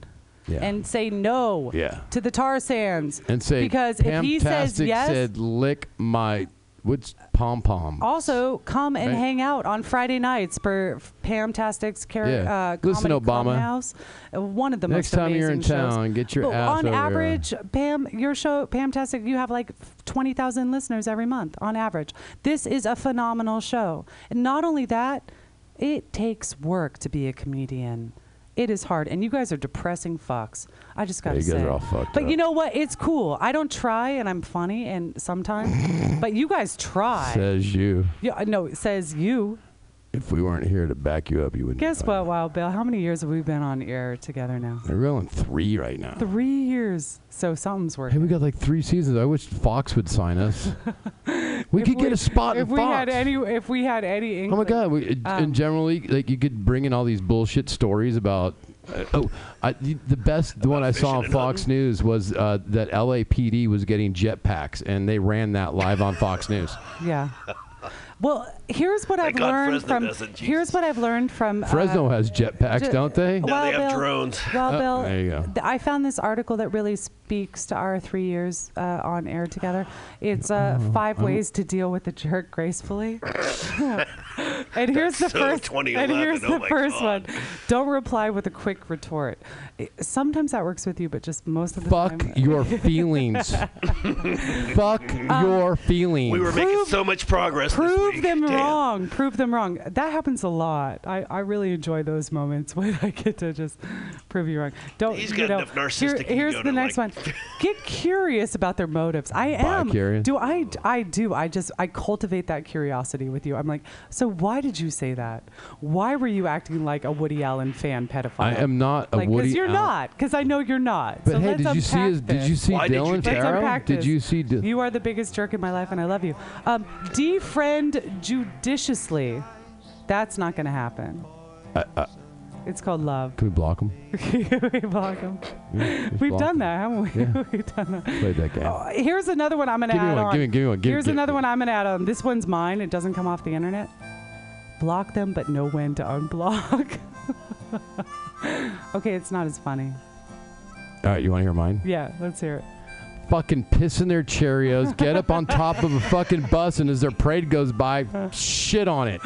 Yeah. and say no Yeah. to the tar sands. and say because if he says yes, said lick my what's pom pom? Also, come and Right. hang out on Friday nights for Pamtastic's car- Yeah. uh, Listen, Obama. Uh, One of the Next most time you're in shows. town, get your But ass on average, Pam, your show, Pamtastic, you have like 20,000 listeners every month on average. This is a phenomenal show. And not only that, it takes work to be a comedian. It is hard, and you guys are depressing fucks. I just gotta you guys say. are all fucked but up. you know what? It's cool. I don't try, and I'm funny, and sometimes. *laughs* but you guys try. Says you. Yeah, no, it says you. If we weren't here to back you up, you wouldn't. Guess what, Wild Bill? How many years have we been on air together now? We're going three right now. Three years. So something's working. Hey, working. we got like three seasons. I wish Fox would sign us. *laughs* we If could get a spot if in we Fox. had any, if we had any. Oh my inkling- God! We, Um, and generally, like you could bring in all these bullshit stories about. Uh, oh, I, the the best the one I saw on fishing and Fox News was uh, that LAPD was getting jetpacks, and they ran that live on Fox News. *laughs* Yeah. Well, here's what I've God learned Fresno from. doesn't, Here's what I've learned from. uh, Fresno has jetpacks, ju- don't they? No, Well, they have Bill- drones. Well, Oh, Bill, there you go. th- I found this article that really speaks to our three years uh, on air together. It's uh, Oh, five ways to deal with a jerk gracefully. *laughs* and here's the so first. 2011, And here's oh the my first God. one. Don't reply with a quick retort. It- sometimes that works with you, but just most of the time. Fuck time. your *laughs* feelings. *laughs* Fuck your feelings. We were making Prove- so much progress. this Prove week. them Damn. Wrong. Prove them wrong. That happens a lot. I, I really enjoy those moments *laughs* when I get to just prove you wrong. Don't He's you got know, enough narcissistic here- Here's the next like- one. Get curious about their motives. I am. Bi-curious? Do I? I do. I just I cultivate that curiosity with you. I'm like, so why did you say that? Why were you acting like a Woody Allen fan pedophile? I am not a like, Woody. Because you're Allen- not. Because I know you're not. But so hey, let's did you see unpack his? Did you see Why did you Dylan Farrow? Did you see? Dy- You are the biggest jerk in my life, and I love you. Um, defriend judiciously. That's not going to happen. it's called love. Can we block them? *laughs* we block 'em. We've block done 'em. that, haven't we? Yeah. *laughs* We've done that. Played that game. Oh, here's another one I'm going to add one, on. give me- give me one, give- here's give- another one I'm going to add on. This one's mine. It doesn't come off the internet. Block them, but know when to unblock. *laughs* okay, it's not as funny. All right, you want to hear mine? Yeah, let's hear it. Fucking piss in their Cheerios, get up on top of a fucking bus, and as their parade goes by, shit on it.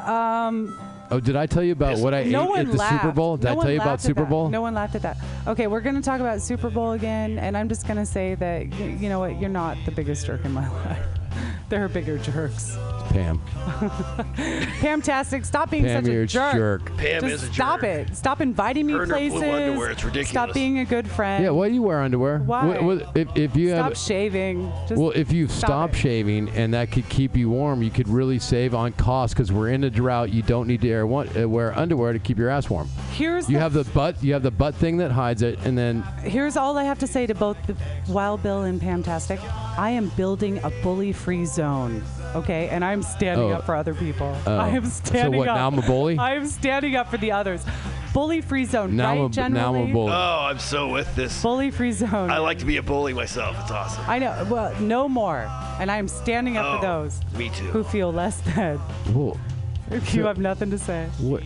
Um, Oh, did I tell you about what I no ate at the laughed. Super Bowl? Did no I tell you about Super that. Bowl? No one laughed at that. Okay, we're going to talk about Super Bowl again, and I'm just going to say that you know what? You're not the biggest jerk in my *laughs* life. *laughs* there are bigger jerks. Pam. *laughs* Pamtastic, stop being Pam, such you're a a jerk. jerk. Pam Just is a stop jerk. it. Stop inviting me Her and her blue places. underwear, it's ridiculous. Stop being a good friend. Yeah, why do you wear underwear? Why? Wh- wh- if, if you Stop have, shaving. Just well, if you stop stop it. shaving and that could keep you warm, you could really save on cost because we're in a drought. You don't need to wear, one, uh, wear underwear to keep your ass warm. Here's You the have the butt, you have the butt thing that hides it, and then Here's all I have to say to both the Wild Bill and Pamtastic. I am building a bully-free zone, okay? And I'm standing Oh. up for other people. Oh. *laughs* I am So standing what, up. now I'm a bully? *laughs* I am standing up for the others. Bully-free zone, now right? I'm a, generally, now I'm a bully. Oh, I'm so with this. bully-free zone. I like to be a bully myself. It's awesome. I know. Well, no more. And I am standing up Oh, for those Me too. who feel less than. Whoa. *laughs* If you have nothing to say. What,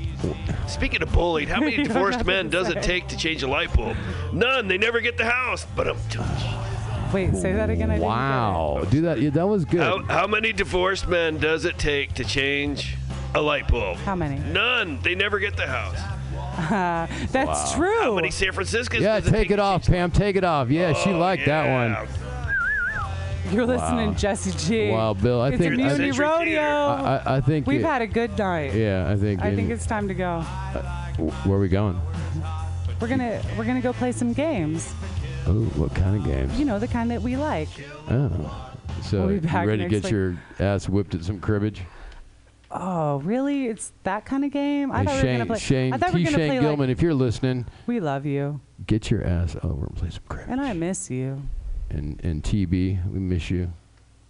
Speaking of bullied, how many divorced men does say. it take to change a light bulb? None. They never get the house. But I'm. Wait, say that again. I didn't wow. Do that. Yeah, that was good. How, how many divorced men does it take to change a light bulb? How many? None. They never get the house. Uh, *laughs* that's true. How many San Franciscans? yeah, does it take it off, Pam. Take it off. Yeah, she Oh, liked that one. You're listening, Jesse G. Wow, Bill. I it's think I, Immunity Century Rodeo. Theater. I, I think We've it- had a good night. Yeah, I think. I think it's time to go. Where are we going? We're gonna we're gonna go play some games. Oh, what kind of games? You know, the kind that we like. Oh. So We'll be you ready to next get week. your ass whipped at some cribbage? Oh, really? It's that kind of game? I Hey, thought we were Shane, gonna play. Shane, I thought we T. were gonna Shane play Gilman, like if you're listening, we love you get your ass over and play some cribbage. and I miss you. And and TB, we miss you.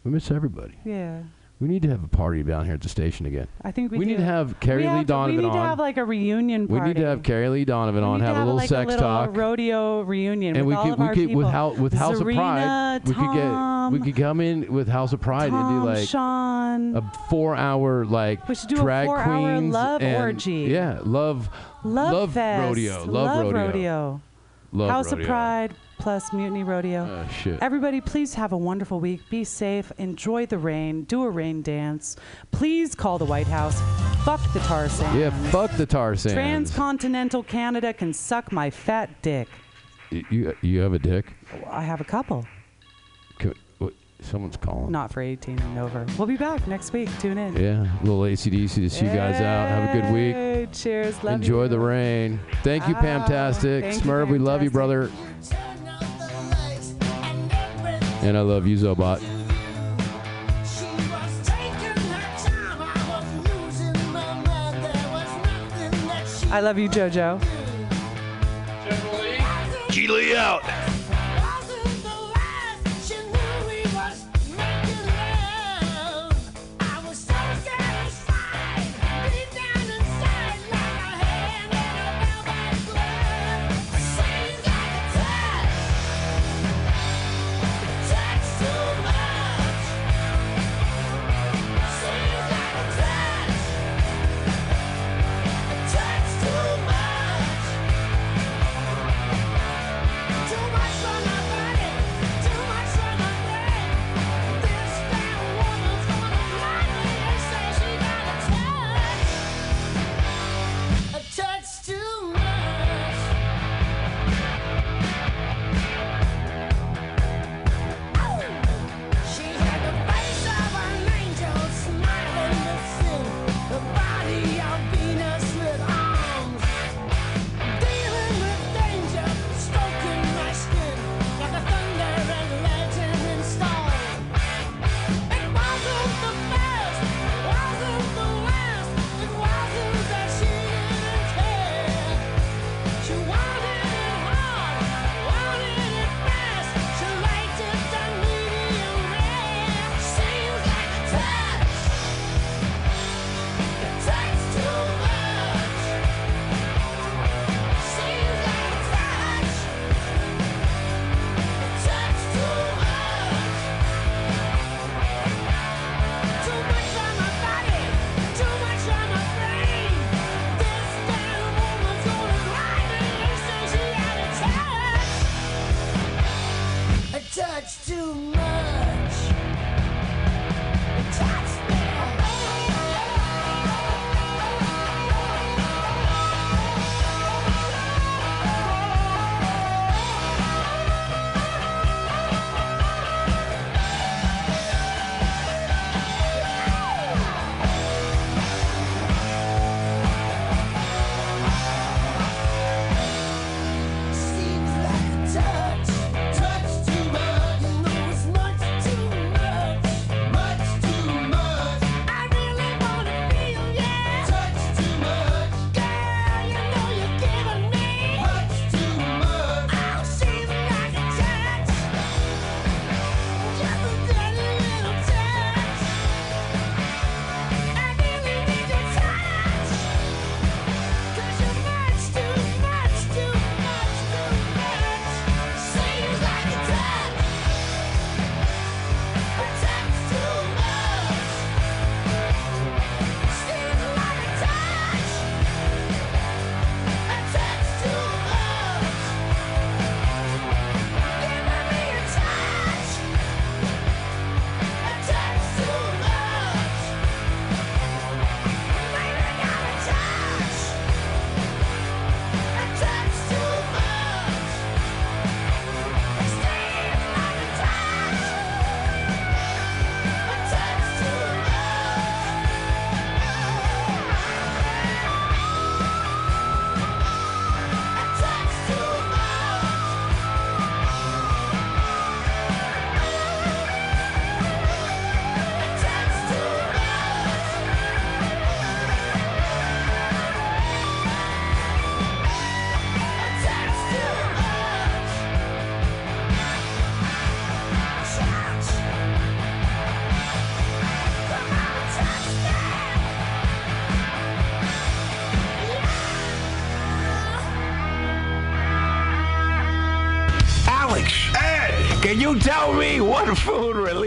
We miss everybody. Yeah, We need to have a party down here at the station again. I think we. We, do. need to have Carrie we Lee have to- Donovan We need to on. have like a reunion we need to have Carrie Lee Donovan We on. need to Have, a little like sex a little talk. rodeo reunion and with we all could of we our could people. with House with House of Pride. Zarina, we could get we could come in with House of Pride and do like Sean. a four hour like We should do a drag four-hour queens love and- orgy. Yeah, love Love, love Fest. rodeo. Love, Love rodeo. rodeo. Love House rodeo. of Pride. Plus Mutiny Rodeo. Oh, shit. Everybody, please have a wonderful week. Be safe. Enjoy the rain. Do a rain dance. Please call the White House. Fuck the tar sands. Yeah, fuck the tar sands. Transcontinental Canada can suck my fat dick. Y- you you have a dick? I have a couple. What- Someone's calling. Not for 18 and over. We'll be back next week. Tune in. Yeah, a little ACDC to see you guys out. Have a good week. Hey, Cheers. Love Enjoy you. the rain. Thank you, Ah, Pamtastic. thank you, Smurf, we love you, Pamtastic. brother. And I love you, Zobot. I love you, JoJo. Geely out.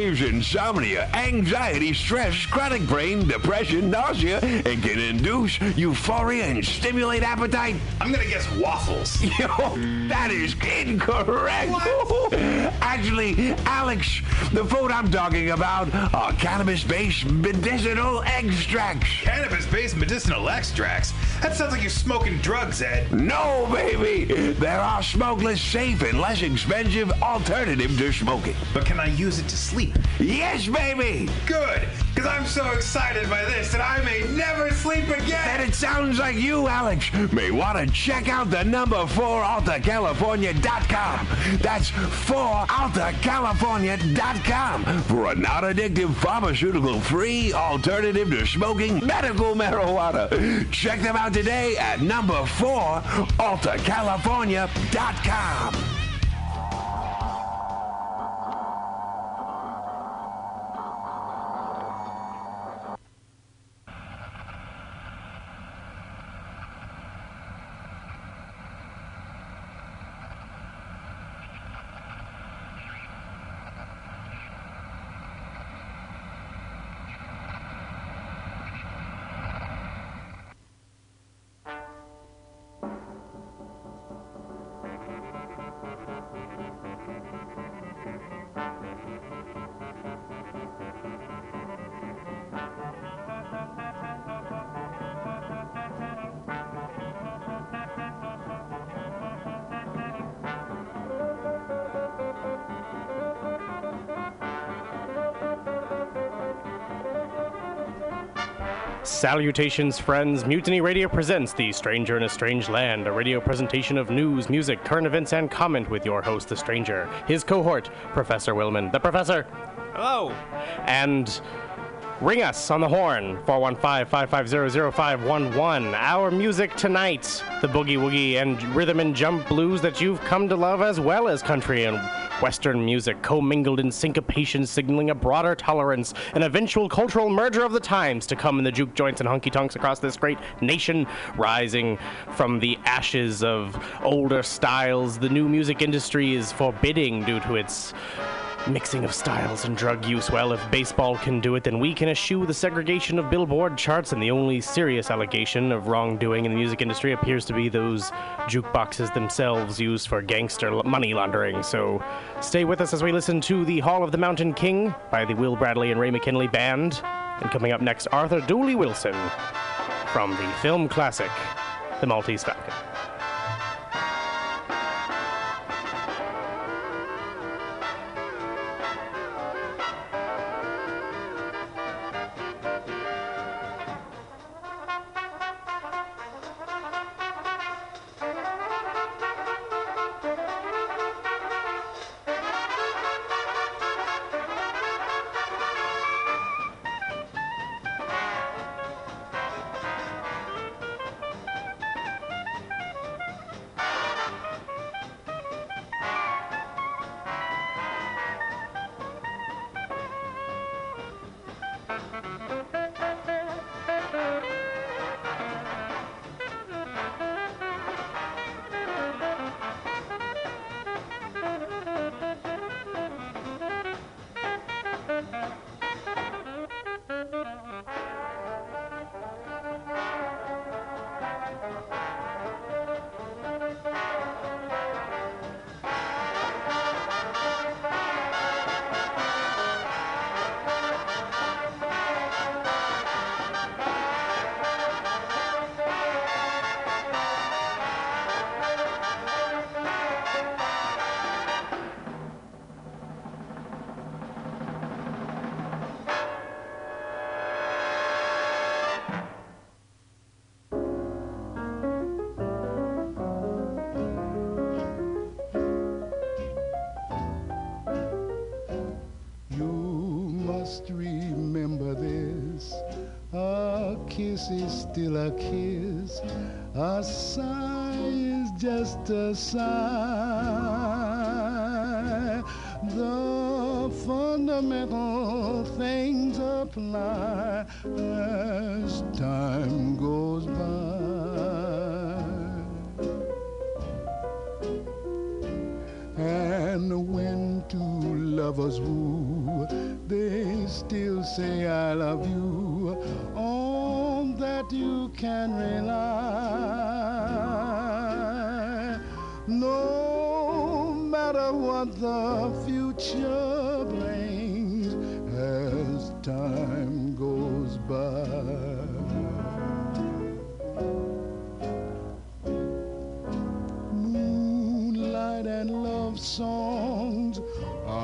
Insomnia, anxiety, stress, chronic brain, depression, nausea, and can induce euphoria and stimulate appetite? I'm gonna guess waffles. *laughs* Yo, that is incorrect. Actually, Alex, the food I'm talking about are cannabis-based medicinal extracts. Cannabis-based medicinal extracts? That sounds like you're smoking drugs, Ed. No, baby. There are smokeless, safe, and less expensive alternatives to smoking. But can I use it to sleep? Yes, baby. Good, because I'm so excited by this that I may never sleep again. And it sounds like you, Alex, may want to check out the number 4 AltaCalifornia.com. That's 4AltaCalifornia.com for a non-addictive pharmaceutical-free alternative to smoking medical marijuana. Check them out today at number 4 AltaCalifornia.com. Salutations, friends. Mutiny Radio presents The Stranger in a Strange Land, a radio presentation of news, music, current events, and comment with your host, The Stranger, his cohort, Professor Willman. The Professor. Hello. And ring us on the horn, 415-550-0511. Our music tonight, the boogie woogie and rhythm and jump blues that you've come to love, as well as country and Western music, commingled in syncopation, signaling a broader tolerance, an eventual cultural merger of the times to come in the juke joints and honky tonks across this great nation, rising from the ashes of older styles. The new music industry is forbidding due to its mixing of styles and drug use. Well, if baseball can do it, then we can eschew the segregation of billboard charts, and the only serious allegation of wrongdoing in the music industry appears to be those jukeboxes themselves used for gangster money laundering. So stay with us as we listen to The Hall of the Mountain King by the Will Bradley and Ray McKinley Band. And coming up next, Arthur Dooley Wilson from the film classic, The Maltese Falcon. Just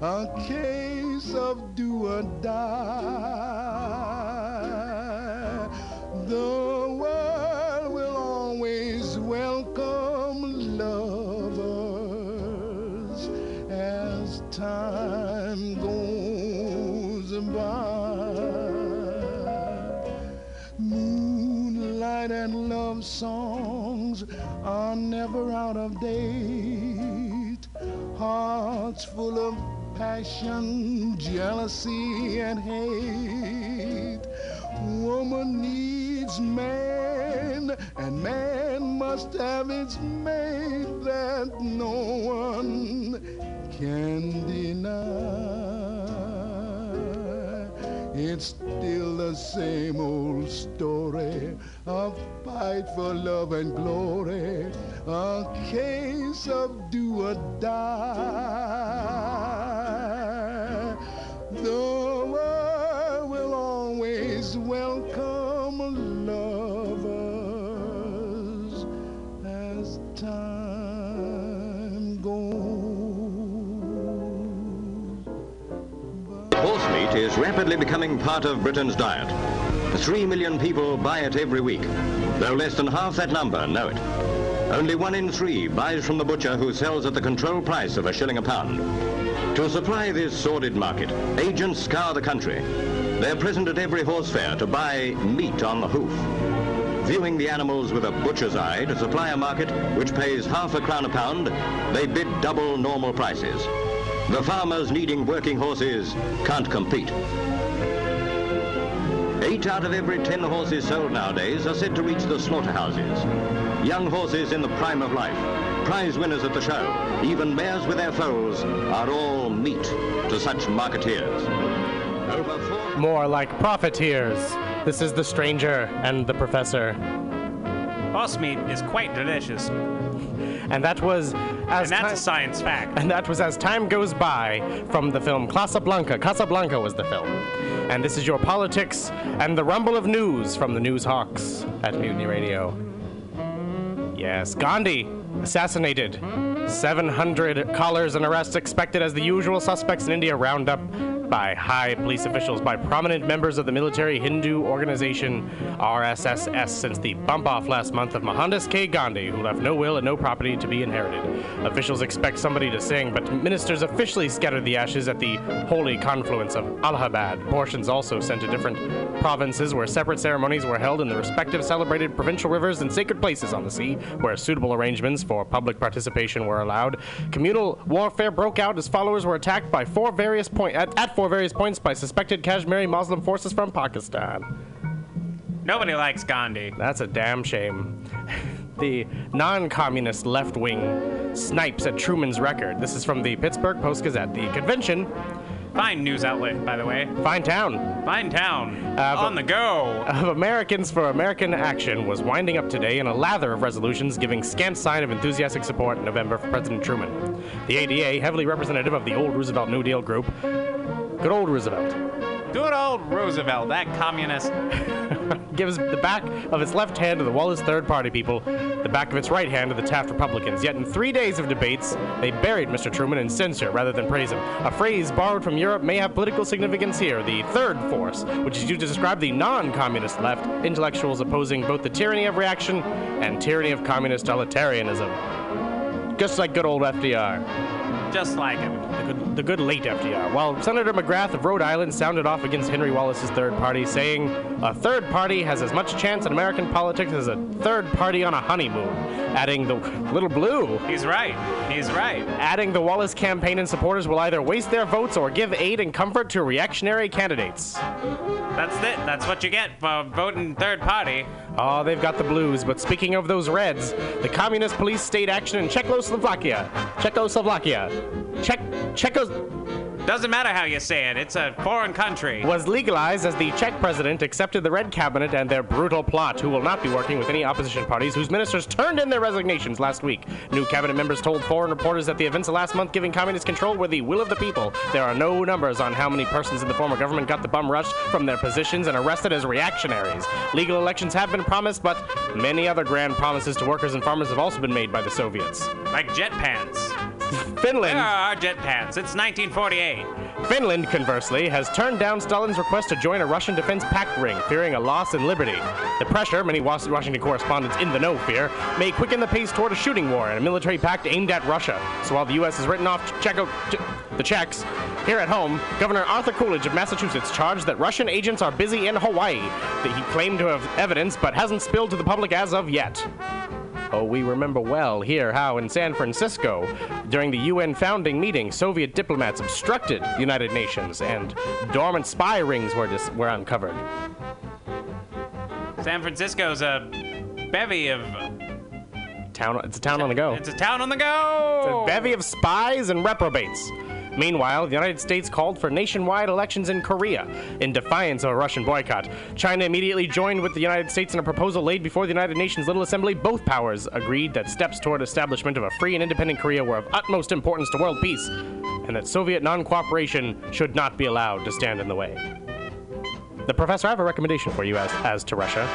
a case of do or die. The world will always welcome lovers as time goes by. Moonlight and love songs are never out of date. Hearts full of passion, jealousy, and hate. Woman needs man, and man must have its mate that no one can deny. It's still the same old story, of fight for love and glory, a case of do or die. Is rapidly becoming part of Britain's diet. Three million people buy it every week, though less than half that number know it. Only one in three buys from the butcher who sells at the control price of a shilling a pound. To supply this sordid market, agents scour the country. They're present at every horse fair to buy meat on the hoof. Viewing the animals with a butcher's eye to supply a market which pays half a crown a pound, they bid double normal prices. The farmers needing working horses can't compete. Eight out of every ten horses sold nowadays are said to reach the slaughterhouses. Young horses in the prime of life, prize winners at the show, even mares with their foals, are all meat to such marketeers. Over four More like profiteers. This is the stranger and the professor. Horse meat is quite delicious. And that was as And that's a science fact. And that was as time goes by from the film Casablanca. Casablanca was the film. And this is your politics and the rumble of news from the News Hawks at Mutiny Radio. Yes, Gandhi assassinated. 700 collars and arrests expected as the usual suspects in India round up by high police officials, by prominent members of the military Hindu organization RSSS since the bump off last month of Mohandas K. Gandhi, who left no will and no property to be inherited. Officials expect somebody to sing, but ministers officially scattered the ashes at the holy confluence of Allahabad. Portions also sent to different provinces where separate ceremonies were held in the respective celebrated provincial rivers and sacred places on the sea, where suitable arrangements for public participation were allowed. Communal warfare broke out as followers were attacked by four various point at, at four various points by suspected Kashmiri Muslim forces from Pakistan. Nobody likes Gandhi. That's a damn shame. *laughs* the non communist left wing snipes at Truman's record. This is from the Pittsburgh Post Gazette. The convention. Fine news outlet, by the way. Fine town. Fine town. Uh, On the go. Of Americans for American Action was winding up today in a lather of resolutions giving scant sign of enthusiastic support in November for President Truman. The ADA, heavily representative of the old Roosevelt New Deal group, good old Roosevelt, Good old Roosevelt, that communist. *laughs* gives the back of its left hand to the Wallace Third Party people, the back of its right hand to the Taft Republicans. Yet in three days of debates, they buried Mr. Truman in censure rather than praise him. A phrase borrowed from Europe may have political significance here. The third force, which is used to describe the non-communist left, intellectuals opposing both the tyranny of reaction and tyranny of communist totalitarianism. Just like good old FDR. Just like him. The good, the good late FDR. While Senator McGrath of Rhode Island sounded off against Henry Wallace's third party, saying, A third party has as much chance in American politics as a third party on a honeymoon. Adding the little blue. He's right. He's right. Adding the Wallace campaign and supporters will either waste their votes or give aid and comfort to reactionary candidates. That's it. That's what you get for voting third party. Oh, they've got the blues. But speaking of those reds, the communist police state action in Czechoslovakia. Czechoslovakia. Czech. Czechos. Doesn't matter how you say it. It's a foreign country. was legalized as the Czech president accepted the Red Cabinet and their brutal plot, who will not be working with any opposition parties whose ministers turned in their resignations last week. New cabinet members told foreign reporters that the events of last month giving communist control were the will of the people. There are no numbers on how many persons in the former government got the bum rushed from their positions and arrested as reactionaries. Legal elections have been promised, but many other grand promises to workers and farmers have also been made by the Soviets. Like jet pants. Finland. There are jet pants. It's 1948. Finland, conversely, has turned down Stalin's request to join a Russian defense pact ring, fearing a loss in liberty. The pressure, many Washington correspondents in the know fear, may quicken the pace toward a shooting war and a military pact aimed at Russia. So while the U.S. has written off Checo- Ch- the Czechs, here at home, Governor Arthur Coolidge of Massachusetts charged that Russian agents are busy in Hawaii, that he claimed to have evidence but hasn't spilled to the public as of yet. Oh, we remember well here how in San Francisco, during the UN founding meeting, Soviet diplomats obstructed the United Nations and dormant spy rings were, dis- were uncovered. San Francisco's a bevy of. Town, it's a town on the go. It's a town on the go. A bevy of spies and reprobates. Meanwhile, the United States called for nationwide elections in Korea in defiance of a Russian boycott. China immediately joined with the United States in a proposal laid before the United Nations Little Assembly. Both powers agreed that steps toward establishment of a free and independent Korea were of utmost importance to world peace, and that Soviet non cooperation should not be allowed to stand in the way. The professor, I have a recommendation for you as, as to Russia.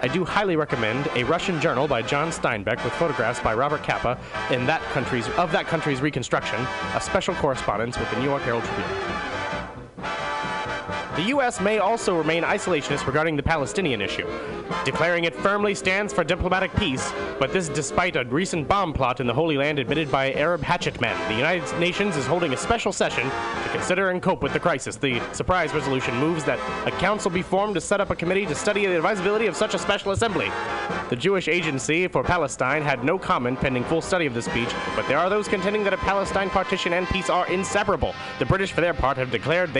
I do highly recommend a Russian journal by John Steinbeck with photographs by Robert Capa in that country's of that country's reconstruction, a special correspondence with the New York Herald Tribune. The U.S. may also remain isolationist regarding the Palestinian issue, declaring it firmly stands for diplomatic peace, but this despite a recent bomb plot in the Holy Land admitted by Arab hatchet men. The United Nations is holding a special session to consider and cope with the crisis. The surprise resolution moves that a council be formed to set up a committee to study the advisability of such a special assembly. The Jewish Agency for Palestine had no comment pending full study of the speech, but there are those contending that a Palestine partition and peace are inseparable. The British, for their part, have declared they